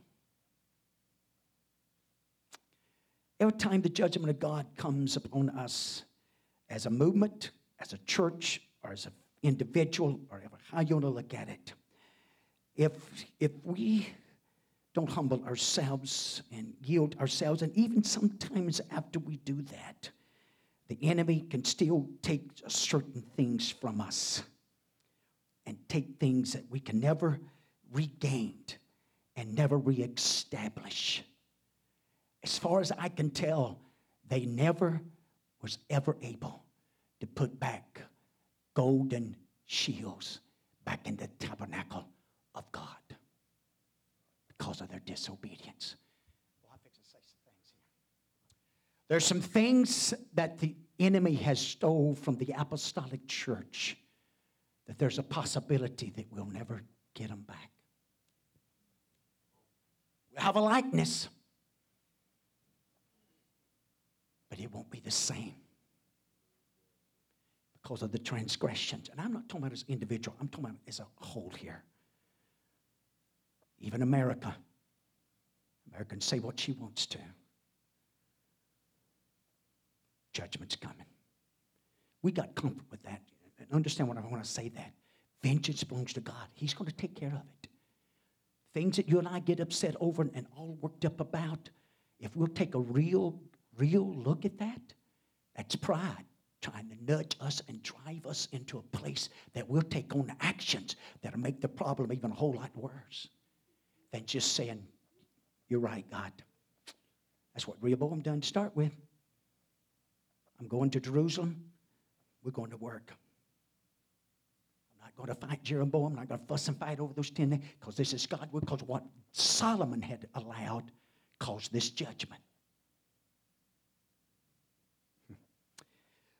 Every time the judgment of God comes upon us as a movement, as a church, or as an individual, or how you want to look at it, if, if we don't humble ourselves and yield ourselves, and even sometimes after we do that, the enemy can still take certain things from us and take things that we can never regain and never reestablish. As far as I can tell, they never was ever able to put back golden shields back in the tabernacle of God because of their disobedience. Well. There's some things that the enemy has stole from the apostolic church that there's a possibility that we'll never get them back. We have a likeness, but it won't be the same because of the transgressions. And I'm not talking about as individual, I'm talking about as a whole here. Even America. America can say what she wants to. Judgment's coming. We got comfort with that. And understand what I want to say that. Vengeance belongs to God. He's going to take care of it. Things that you and I get upset over and all worked up about, if we'll take a real, real look at that, that's pride trying to nudge us and drive us into a place that we'll take on actions that'll make the problem even a whole lot worse than just saying, You're right, God. That's what Rehoboam done to start with. I'm going to Jerusalem. We're going to work. Going to fight Jeroboam. I'm not going to fuss and fight over those ten because this is God. Because what Solomon had allowed caused this judgment.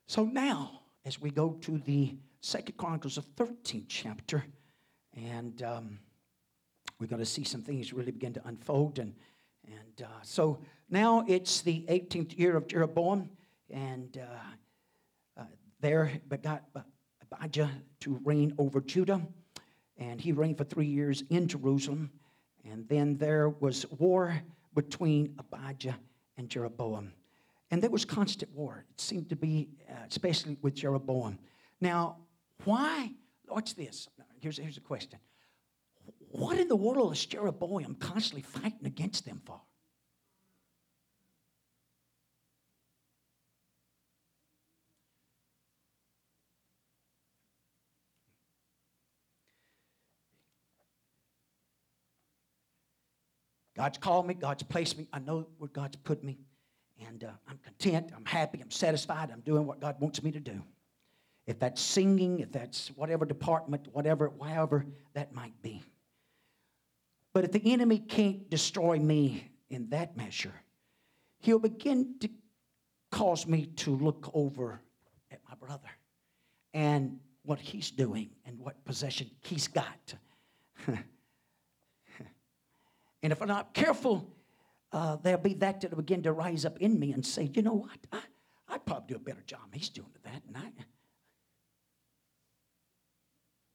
So now, as we go to the Second Chronicles, the 13th chapter, and um, we're going to see some things really begin to unfold. And, and uh, so now it's the 18th year of Jeroboam, and uh, uh, there begot Abijah to reign over Judah, and he reigned for three years in Jerusalem. And then there was war between Abijah and Jeroboam. And there was constant war. It seemed to be, uh, especially with Jeroboam. Now, why? Watch this. Here's, here's a question. What in the world is Jeroboam constantly fighting against them for? God's called me, God's placed me. I know where God's put me. And uh, I'm content, I'm happy, I'm satisfied, I'm doing what God wants me to do. If that's singing, if that's whatever department, whatever, however that might be. But if the enemy can't destroy me in that measure, he'll begin to cause me to look over at my brother and what he's doing and what possession he's got. (laughs) and if I'm not careful, uh, there'll be that that'll begin to rise up in me and say, you know what? I, I I'd probably do a better job. He's doing that. And I,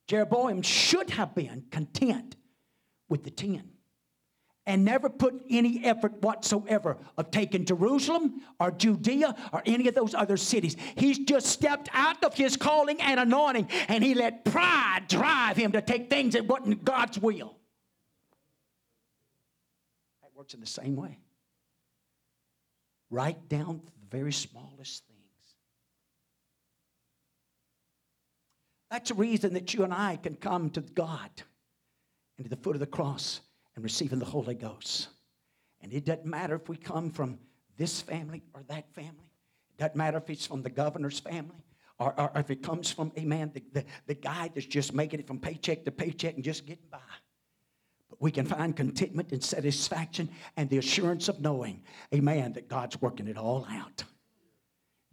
Jeroboam should have been content with the ten and never put any effort whatsoever of taking Jerusalem or Judea or any of those other cities. He's just stepped out of his calling and anointing and he let pride drive him to take things that wasn't God's will. Works in the same way. Right down to the very smallest things. That's a reason that you and I can come to God and to the foot of the cross and receiving the Holy Ghost. And it doesn't matter if we come from this family or that family. It doesn't matter if it's from the governor's family or, or if it comes from, amen, the, the, the guy that's just making it from paycheck to paycheck and just getting by. We can find contentment and satisfaction and the assurance of knowing, amen, that God's working it all out.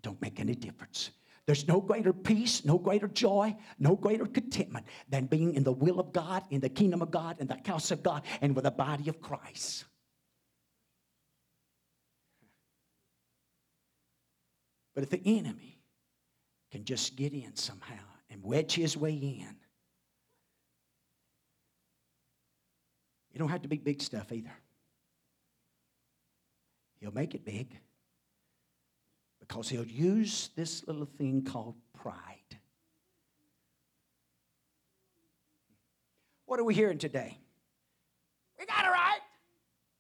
Don't make any difference. There's no greater peace, no greater joy, no greater contentment than being in the will of God, in the kingdom of God, in the house of God, and with the body of Christ. But if the enemy can just get in somehow and wedge his way in, it don't have to be big stuff either. He'll make it big because he'll use this little thing called pride. What are we hearing today? We got a right.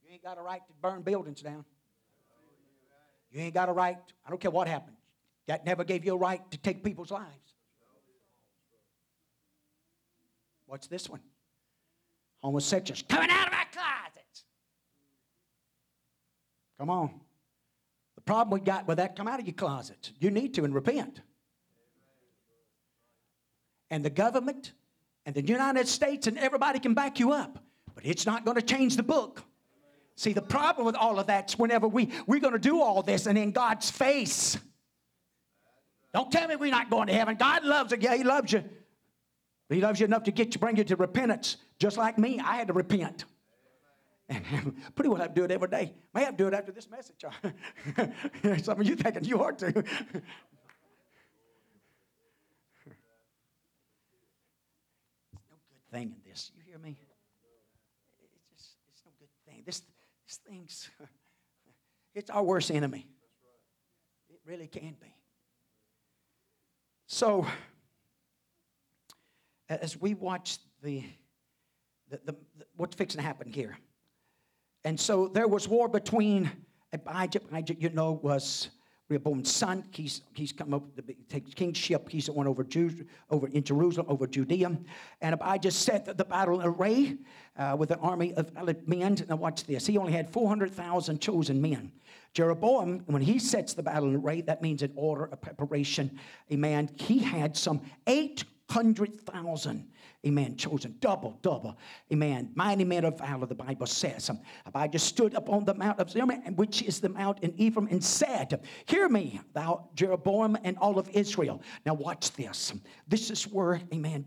You ain't got a right to burn buildings down. You ain't got a right. I don't care what happened. That never gave you a right to take people's lives. What's this one? Homosexuals coming out of our closets. Come on The problem we got with that, come out of your closets. You need to and repent. And the government and the United States and everybody can back you up, but it's not going to change the book. See, the problem with all of that's whenever we, we're going to do all this and in God's face. Don't tell me we're not going to heaven. God loves you. Yeah, He loves you. He loves you enough to get you, bring you to repentance. Just like me, I had to repent. And pretty well to do it every day. May have to do it after this message. (laughs) Some of you thinking you ought to. No good thing in this. You hear me? It's just it's no good thing. This this thing's (laughs) it's our worst enemy. It really can be. So as we watch the, the, the, the what's fixing to happen here and so there was war between Abijah. Abijah, you know, was Rehoboam's son. He's, he's come up to take kingship. He's the one over, Jew, over in Jerusalem, over Judea. And Abijah set the battle array uh, with an army of men. Now watch this. He only had 400,000 chosen men. Jeroboam, when he sets the battle array, that means an order, a preparation. Amen. He had some 800,000 Amen. Chosen double, double. Amen. Mighty men of valor, the Bible says. Abijah stood up on the mount of Zion, which is the mount in Ephraim, and said, Hear me, thou Jeroboam and all of Israel. Now watch this. This is where, amen,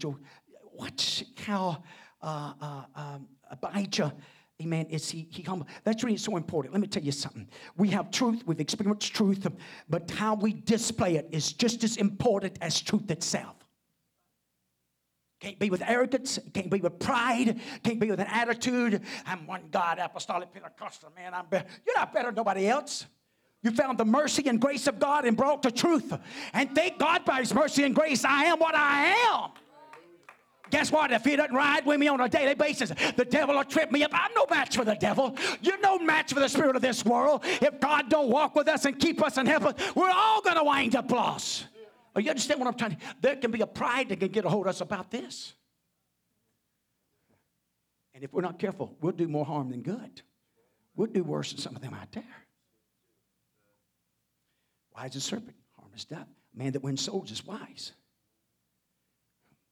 watch how uh, uh, um, Abijah Amen. Is he, he humble? That's really so important. Let me tell you something. We have truth, we've experienced truth, but how we display it is just as important as truth itself. Can't be with arrogance. Can't be with pride. Can't be with an attitude. I'm one God, apostolic Pentecostal man. I'm better. You're not better than nobody else. You found the mercy and grace of God and brought the truth. And thank God by His mercy and grace, I am what I am. Guess what? If he doesn't ride with me on a daily basis, the devil will trip me up. I'm no match for the devil. You're no match for the spirit of this world. If God don't walk with us and keep us and help us, we're all going to wind up lost. Oh, you understand what I'm trying to? There can be a pride that can get a hold of us about this. And if we're not careful, we'll do more harm than good. We'll do worse than some of them out there. Wise as serpent, harmless dove. Man that wins souls is wise.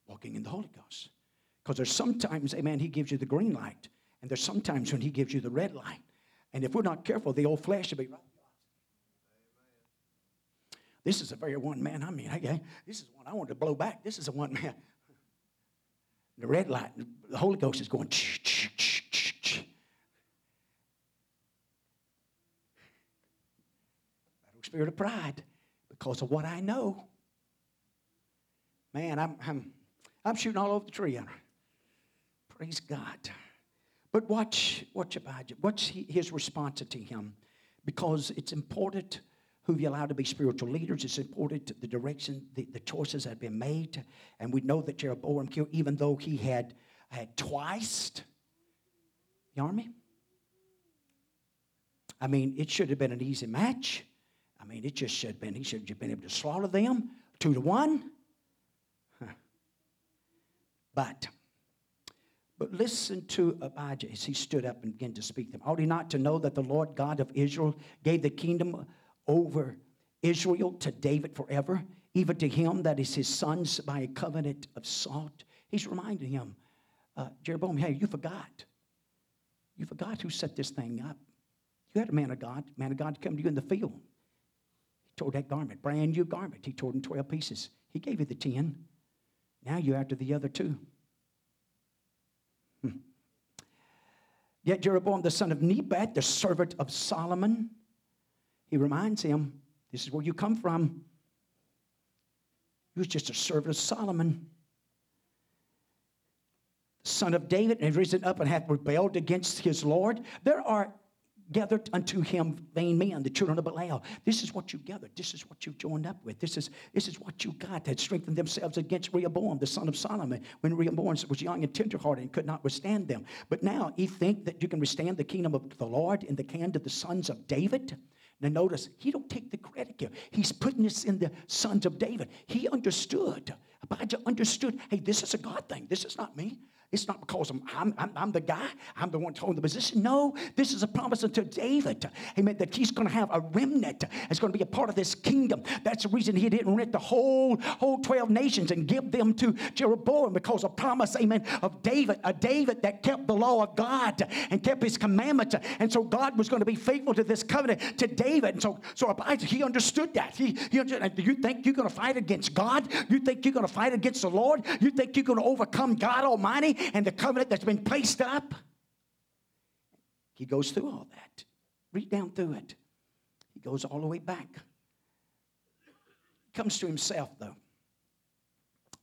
Walking in the Holy Ghost. Because there's sometimes, amen, he gives you the green light. And there's sometimes when he gives you the red light. And if we're not careful, the old flesh will be right this is a very one man. I mean, okay, this is one I want to blow back. This is a one man. (laughs) The red light, the Holy Ghost is going. Ch, ch, ch, ch, ch. Spirit of pride. because of what I know. Man, I'm, I'm, I'm shooting all over the tree. Praise God. But watch, watch Abijah. Watch his response to him because it's important who you allow to be spiritual leaders. It's important the direction, the, the choices that have been made. And we know that Jeroboam killed, even though he had, had twice the army. I mean, it should have been an easy match. I mean, it just should have been, he should have been able to slaughter them two to one. Huh. (laughs) But, but listen to Abijah as he stood up and began to speak to them. Ought he not to know that the Lord God of Israel gave the kingdom over Israel to David forever, even to him that is his sons by a covenant of salt? He's reminding him, uh, Jeroboam, hey, you forgot. You forgot who set this thing up. You had a man of God, man of God come to you in the field. He tore that garment, brand new garment. He tore it in 12 pieces. He gave you the 10. Now you're after the other two. Hmm. Yet Jeroboam, the son of Nebat, the servant of Solomon, he reminds him, This is where you come from. He was just a servant of Solomon son of David, and risen up and hath rebelled against his Lord. There are gathered unto him vain men, the children of Belial. This is what you gathered. This is what you joined up with. This is, this is what you got that strengthened themselves against Rehoboam, the son of Solomon, when Rehoboam was young and tenderhearted and could not withstand them. But now you think that you can withstand the kingdom of the Lord in the hand of the sons of David? Now notice, he don't take the credit here. He's putting this in the sons of David. He understood. Abijah understood, hey, this is a God thing. This is not me. It's not because I'm, I'm, I'm, the guy, I'm the one holding the position. No, this is a promise unto David. Amen. That he's going to have a remnant. It's going to be a part of this kingdom. That's the reason he didn't rent the whole, whole 12 nations and give them to Jeroboam because a promise, amen, of David, a David that kept the law of God and kept his commandments. And so God was going to be faithful to this covenant to David. And so, so he understood that. He, he understood, you think you're going to fight against God? You think you're going to fight against the Lord? You think you're going to overcome God Almighty? And the covenant that's been placed up. He goes through all that. Read down through it. He goes all the way back. Comes to himself, though,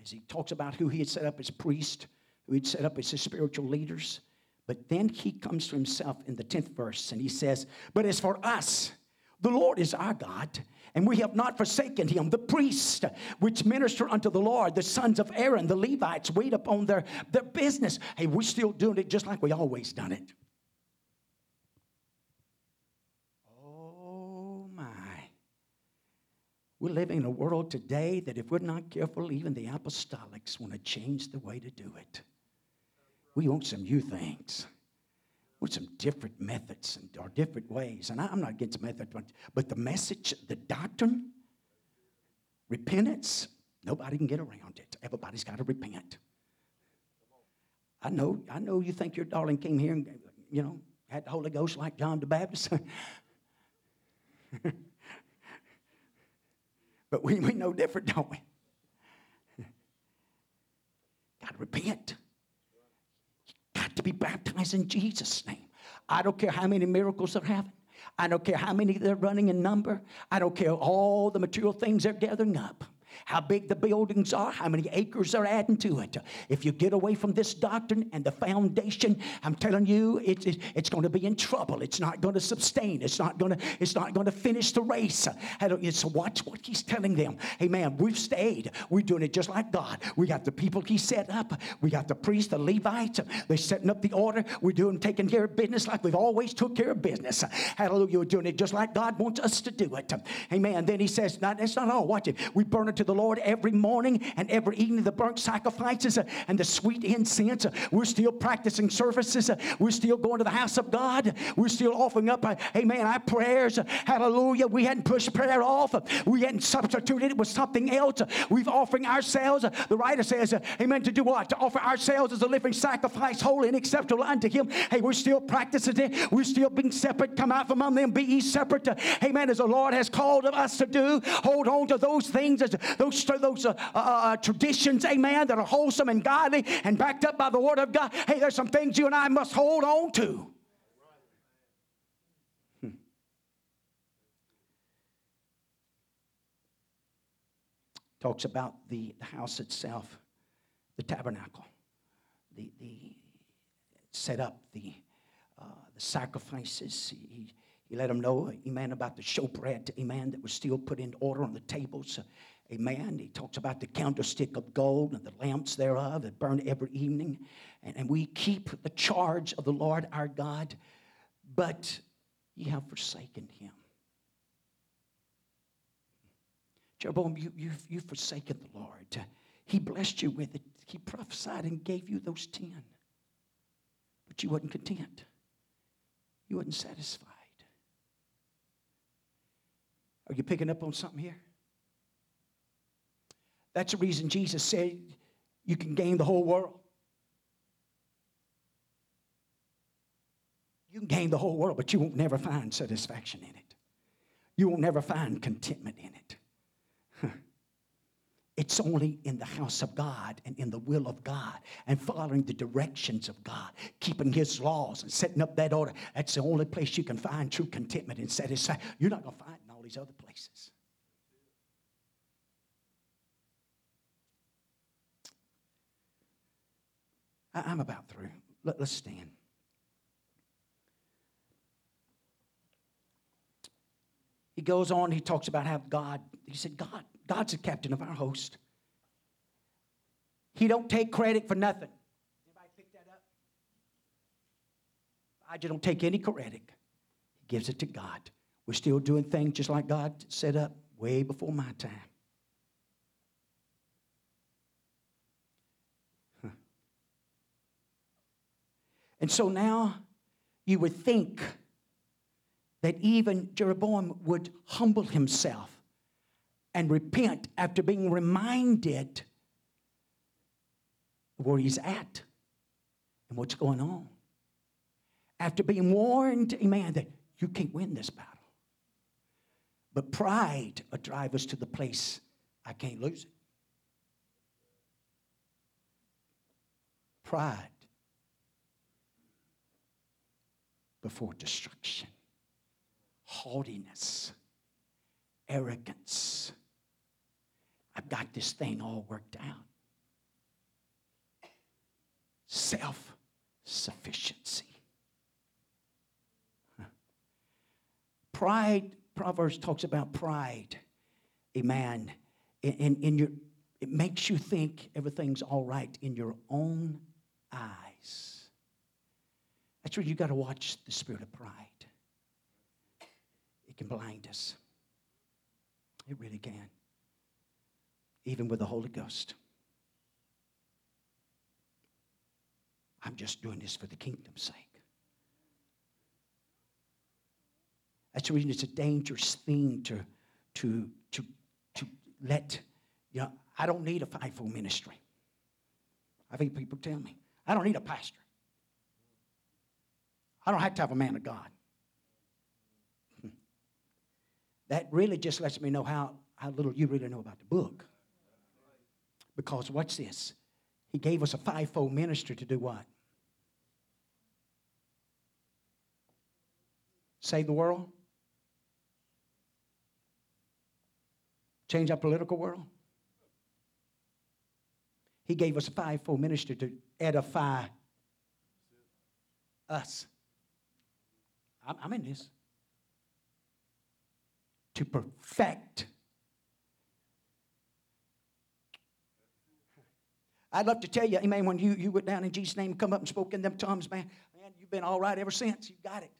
as he talks about who he had set up as priest, who he'd set up as his spiritual leaders. But then he comes to himself in the 10th verse and he says, But as for us, the Lord is our God, and we have not forsaken him. The priests which minister unto the Lord, the sons of Aaron, the Levites, wait upon their, their business. Hey, we're still doing it just like we always done it. Oh my. We're living in a world today that if we're not careful, even the apostolics want to change the way to do it. We want some new things with some different methods and, or different ways. And I, am not against method, but, but the message, the doctrine, repentance, nobody can get around it. Everybody's got to repent. I know, I know you think your darling came here and, you know, had the Holy Ghost like John the Baptist. (laughs) but we, we know different, don't we? (laughs) got to repent to be baptized in Jesus' name. I don't care how many miracles they're having. I don't care how many they're running in number. I don't care all the material things they're gathering up how big the buildings are, how many acres they're adding to it. If you get away from this doctrine and the foundation, I'm telling you, it, it, it's going to be in trouble. It's not going to sustain. It's not going to. It's not going to finish the race. So watch what he's telling them. Hey, man, we've stayed. We're doing it just like God. We got the people he set up. We got the priests, the Levites. They're setting up the order. We're doing taking care of business like we've always took care of business. Hallelujah. We're doing it just like God wants us to do it. Amen. Then he says, not, that's not all. Watch it. We burn it to the Lord every morning and every evening, the burnt sacrifices and the sweet incense. We're still practicing services. We're still going to the house of God. We're still offering up, uh, amen, our prayers. Hallelujah. We hadn't pushed prayer off. We hadn't substituted it with something else. We've offering ourselves. The writer says, amen, to do what? To offer ourselves as a living sacrifice, holy and acceptable unto Him. Hey, we're still practicing it. We're still being separate. Come out from among them, be ye separate. Amen. As the Lord has called us to do, hold on to those things, those, those uh, uh, uh, traditions, amen, that are wholesome and godly and backed up by the Word of God. Hey, there's some things you and I must hold on to. Hmm. talks about the, the house itself, the tabernacle, the, the set up the, uh, the sacrifices. He, he let them know, amen, about the showbread, amen, that was still put in order on the tables. Amen. He talks about the candlestick of gold and the lamps thereof that burn every evening. And, and we keep the charge of the Lord our God, but ye have forsaken him. Jeroboam, you, you've, you've forsaken the Lord. He blessed you with it. He prophesied and gave you those ten. But you wasn't content. You wasn't satisfied. Are you picking up on something here? That's the reason Jesus said you can gain the whole world. You can gain the whole world, but you won't never find satisfaction in it. You won't never find contentment in it. It's only in the house of God and in the will of God and following the directions of God, keeping His laws and setting up that order. That's the only place you can find true contentment and satisfaction. You're not going to find it in all these other places. I'm about through. Let, us stand. He goes on, he talks about how God, he said, God, God's the captain of our host. He don't take credit for nothing. Anybody pick that up? I just don't take any credit. He gives it to God. We're still doing things just like God set up way before my time. Huh. And so now you would think that even Jeroboam would humble himself and repent after being reminded where he's at and what's going on. After being warned, amen, that you can't win this battle. But pride will drive us to the place I can't lose it. Pride before destruction haughtiness, arrogance. I've got this thing all worked out. Self sufficiency. Pride, Proverbs talks about pride. A man in, in, in your it makes you think everything's all right in your own eyes. That's where you got to watch the spirit of pride It can blind us. It really can. Even with the Holy Ghost. I'm just doing this for the kingdom's sake. That's the reason it's a dangerous thing to, to, to, to let, you know, I don't need a fivefold ministry. I've had people tell me, I don't need a pastor. I don't have to have a man of God that really just lets me know how, how little you really know about the book. Because watch this. He gave us a fivefold ministry to do what? Save the world? Change our political world? He gave us a fivefold ministry to edify us. I'm, I'm in this to perfect. I'd love to tell you, amen, when you, you went down in Jesus' name come up and spoke in them tongues, man, man, you've been all right ever since. You got it.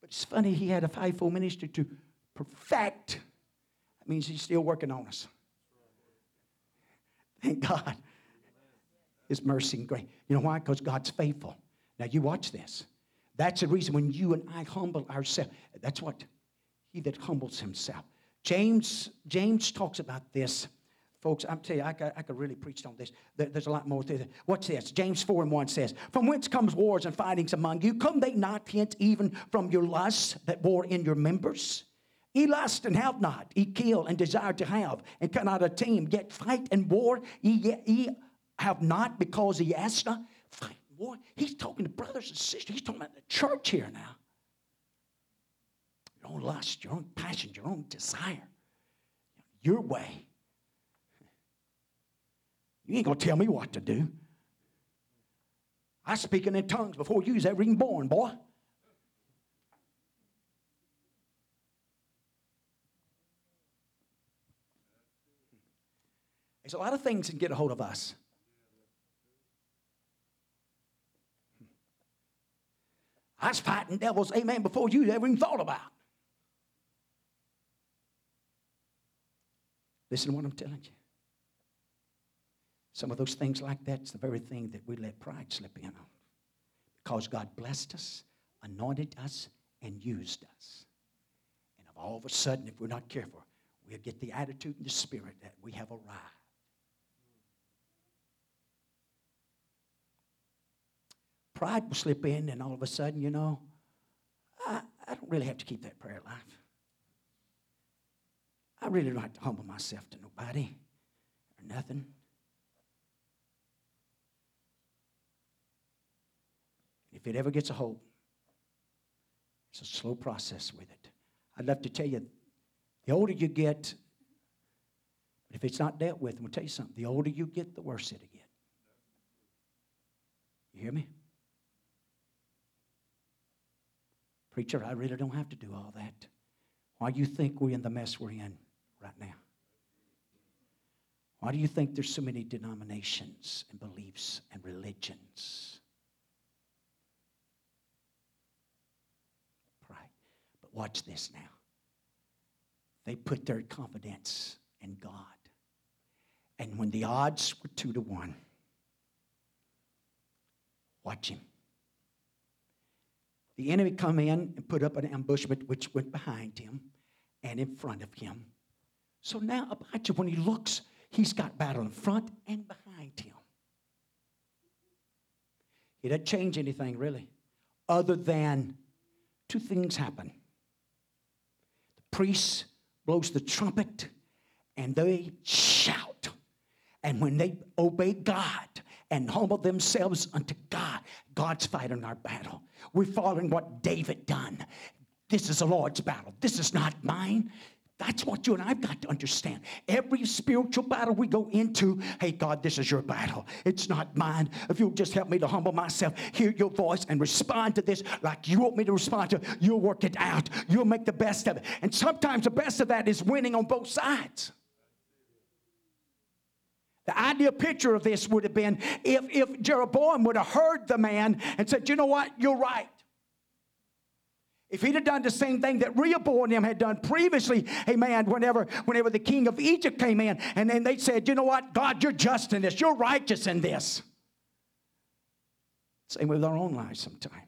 But it's funny, he had a fivefold ministry to perfect. That means he's still working on us. Thank God. His mercy and grace. You know why? Because God's faithful. Now you watch this. That's the reason when you and I humble ourselves, that's what he that humbles himself. James, James talks about this. Folks, I'm telling you, I could, I could really preach on this. there's a lot more to it. What's this? James 4 and 1 says, From whence comes wars and fightings among you? Come they not hence even from your lusts that war in your members? Ye lust and have not, ye kill and desire to have, and cannot attain, yet fight and war ye, ye have not because ye ask not. Fight boy, he's talking to brothers and sisters. He's talking about the church here now. Your own lust, your own passion, your own desire. your way. You ain't going to tell me what to do. I speaking in tongues before you was ever even born, boy. There's a lot of things that can get a hold of us. I was fighting devils, amen, before you ever even thought about. Listen to what I'm telling you. Some of those things like that's the very thing that we let pride slip in on. Because God blessed us, anointed us, and used us. And all of a sudden, if we're not careful, we'll get the attitude and the spirit that we have arrived. Pride will slip in, and all of a sudden, you know, I, I don't really have to keep that prayer alive. I really don't have to humble myself to nobody or nothing. If it ever gets a hold, it's a slow process with it. I'd love to tell you, the older you get, if it's not dealt with, I'm going to tell you something. The older you get, the worse it'll get. You hear me? Preacher, I really don't have to do all that. Why do you think we're in the mess we're in right now? Why do you think there's so many denominations and beliefs and religions? Pride. But watch this now. They put their confidence in God. And when the odds were two to one, watch him. The enemy come in and put up an ambushment which went behind him and in front of him. So now Abijah, when he looks, he's got battle in front and behind him. He doesn't change anything really, other than two things happen. The priest blows the trumpet and they shout. And when they obey God and humble themselves unto God, God's fighting our battle. We're following what David done. This is the Lord's battle. This is not mine. That's what you and I've got to understand. Every spiritual battle we go into, hey, God, this is your battle. It's not mine. If you'll just help me to humble myself, hear your voice, and respond to this like you want me to respond to, you'll work it out. You'll make the best of it. And sometimes the best of that is winning on both sides. The ideal picture of this would have been if, if Jeroboam would have heard the man and said, You know what? You're right. If he'd have done the same thing that Rehoboam had done previously, amen, whenever, whenever the king of Egypt came in, and then they said, You know what? God, you're just in this, you're righteous in this. Same with our own lives sometimes.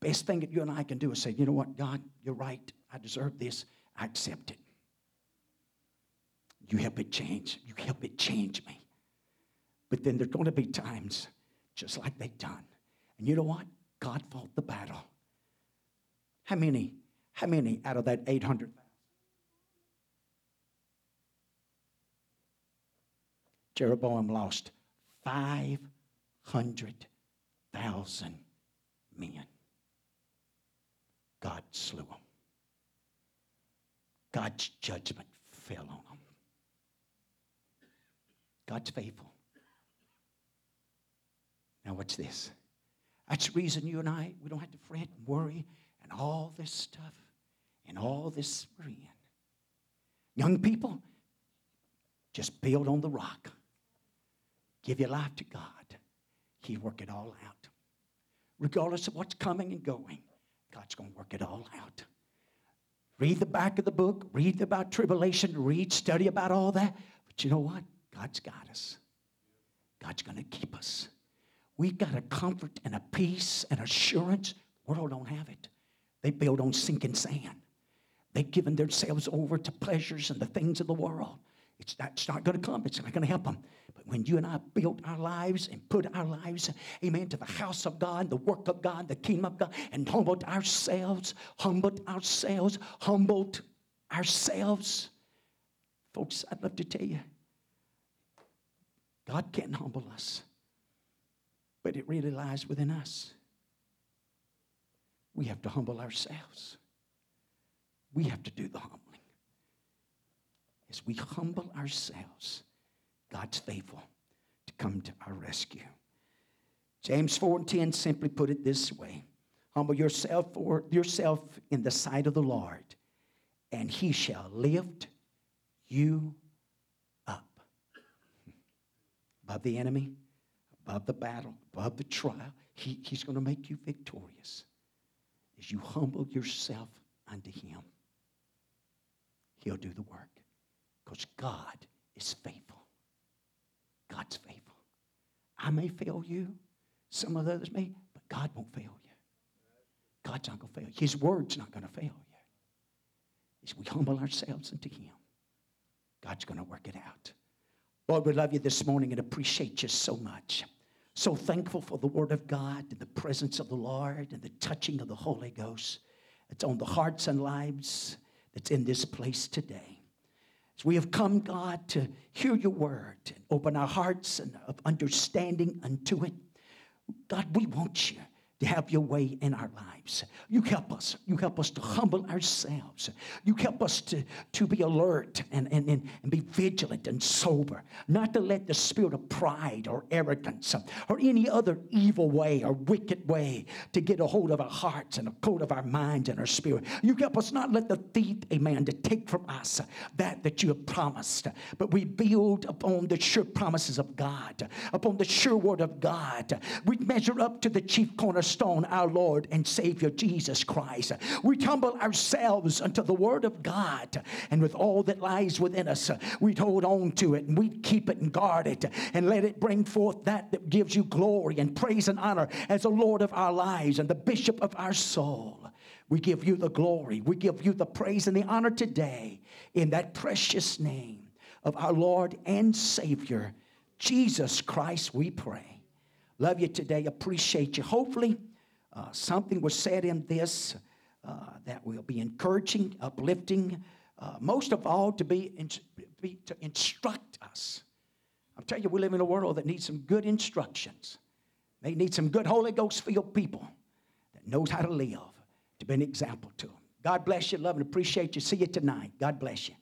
The best thing that you and I can do is say, You know what, God, you're right. I deserve this. I accept it. You help it change. You help it change me. But then there's going to be times just like they've done. And you know what? God fought the battle. How many? How many out of that 800? Jeroboam lost 500,000 men. God slew them. God's judgment fell on them. God's faithful. Now, watch this. That's the reason you and I, we don't have to fret and worry and all this stuff and all this we're in. Young people, just build on the rock. Give your life to God. He'll work it all out. Regardless of what's coming and going, God's going to work it all out. Read the back of the book, read about tribulation, read, study about all that. But you know what? God's got us. God's going to keep us. We've got a comfort and a peace and assurance. The world don't have it. They build on sinking sand. They've given themselves over to pleasures and the things of the world. It's not, it's not going to come. It's not going to help them. But when you and I built our lives and put our lives, amen, to the house of God, the work of God, the kingdom of God, and humbled ourselves, humbled ourselves, humbled ourselves. Folks, I'd love to tell you, God can humble us, but it really lies within us. We have to humble ourselves. We have to do the humbling. as we humble ourselves, God's faithful to come to our rescue. James 4 and 10 simply put it this way Humble yourself for yourself in the sight of the Lord, and he shall lift you up. Above the enemy, above the battle, above the trial, he, he's going to make you victorious as you humble yourself unto him. He'll do the work because God is faithful. God's faithful. I may fail you, some of the others may, but God won't fail you. God's not going to fail you. His word's not going to fail you. As we humble ourselves unto Him, God's going to work it out. Lord, we love you this morning and appreciate you so much. So thankful for the Word of God and the presence of the Lord and the touching of the Holy Ghost. It's on the hearts and lives that's in this place today. As we have come, God, to hear your word and open our hearts and of understanding unto it, God, we want you to have your way in our lives. You help us. You help us to humble ourselves. You help us to, to be alert and, and, and, and be vigilant and sober, not to let the spirit of pride or arrogance or any other evil way or wicked way to get a hold of our hearts and a hold of our minds and our spirit. You help us not let the thief, amen, to take from us that that you have promised, but we build upon the sure promises of God, upon the sure word of God. We measure up to the chief cornerstone cornerstone, our Lord and Savior Jesus Christ. We humble ourselves unto the Word of God, and with all that lies within us, we'd hold on to it and we'd keep it and guard it and let it bring forth that that gives you glory and praise and honor as the Lord of our lives and the Bishop of our soul. We give you the glory, we give you the praise and the honor today in that precious name of our Lord and Savior, Jesus Christ, we pray. Love you today. Appreciate you. Hopefully, uh, something was said in this uh, that will be encouraging, uplifting, uh, most of all, to be, in, be, to instruct us. I'm telling you, we live in a world that needs some good instructions. They need some good Holy Ghost filled people that knows how to live, to be an example to them. God bless you. Love and appreciate you. See you tonight. God bless you.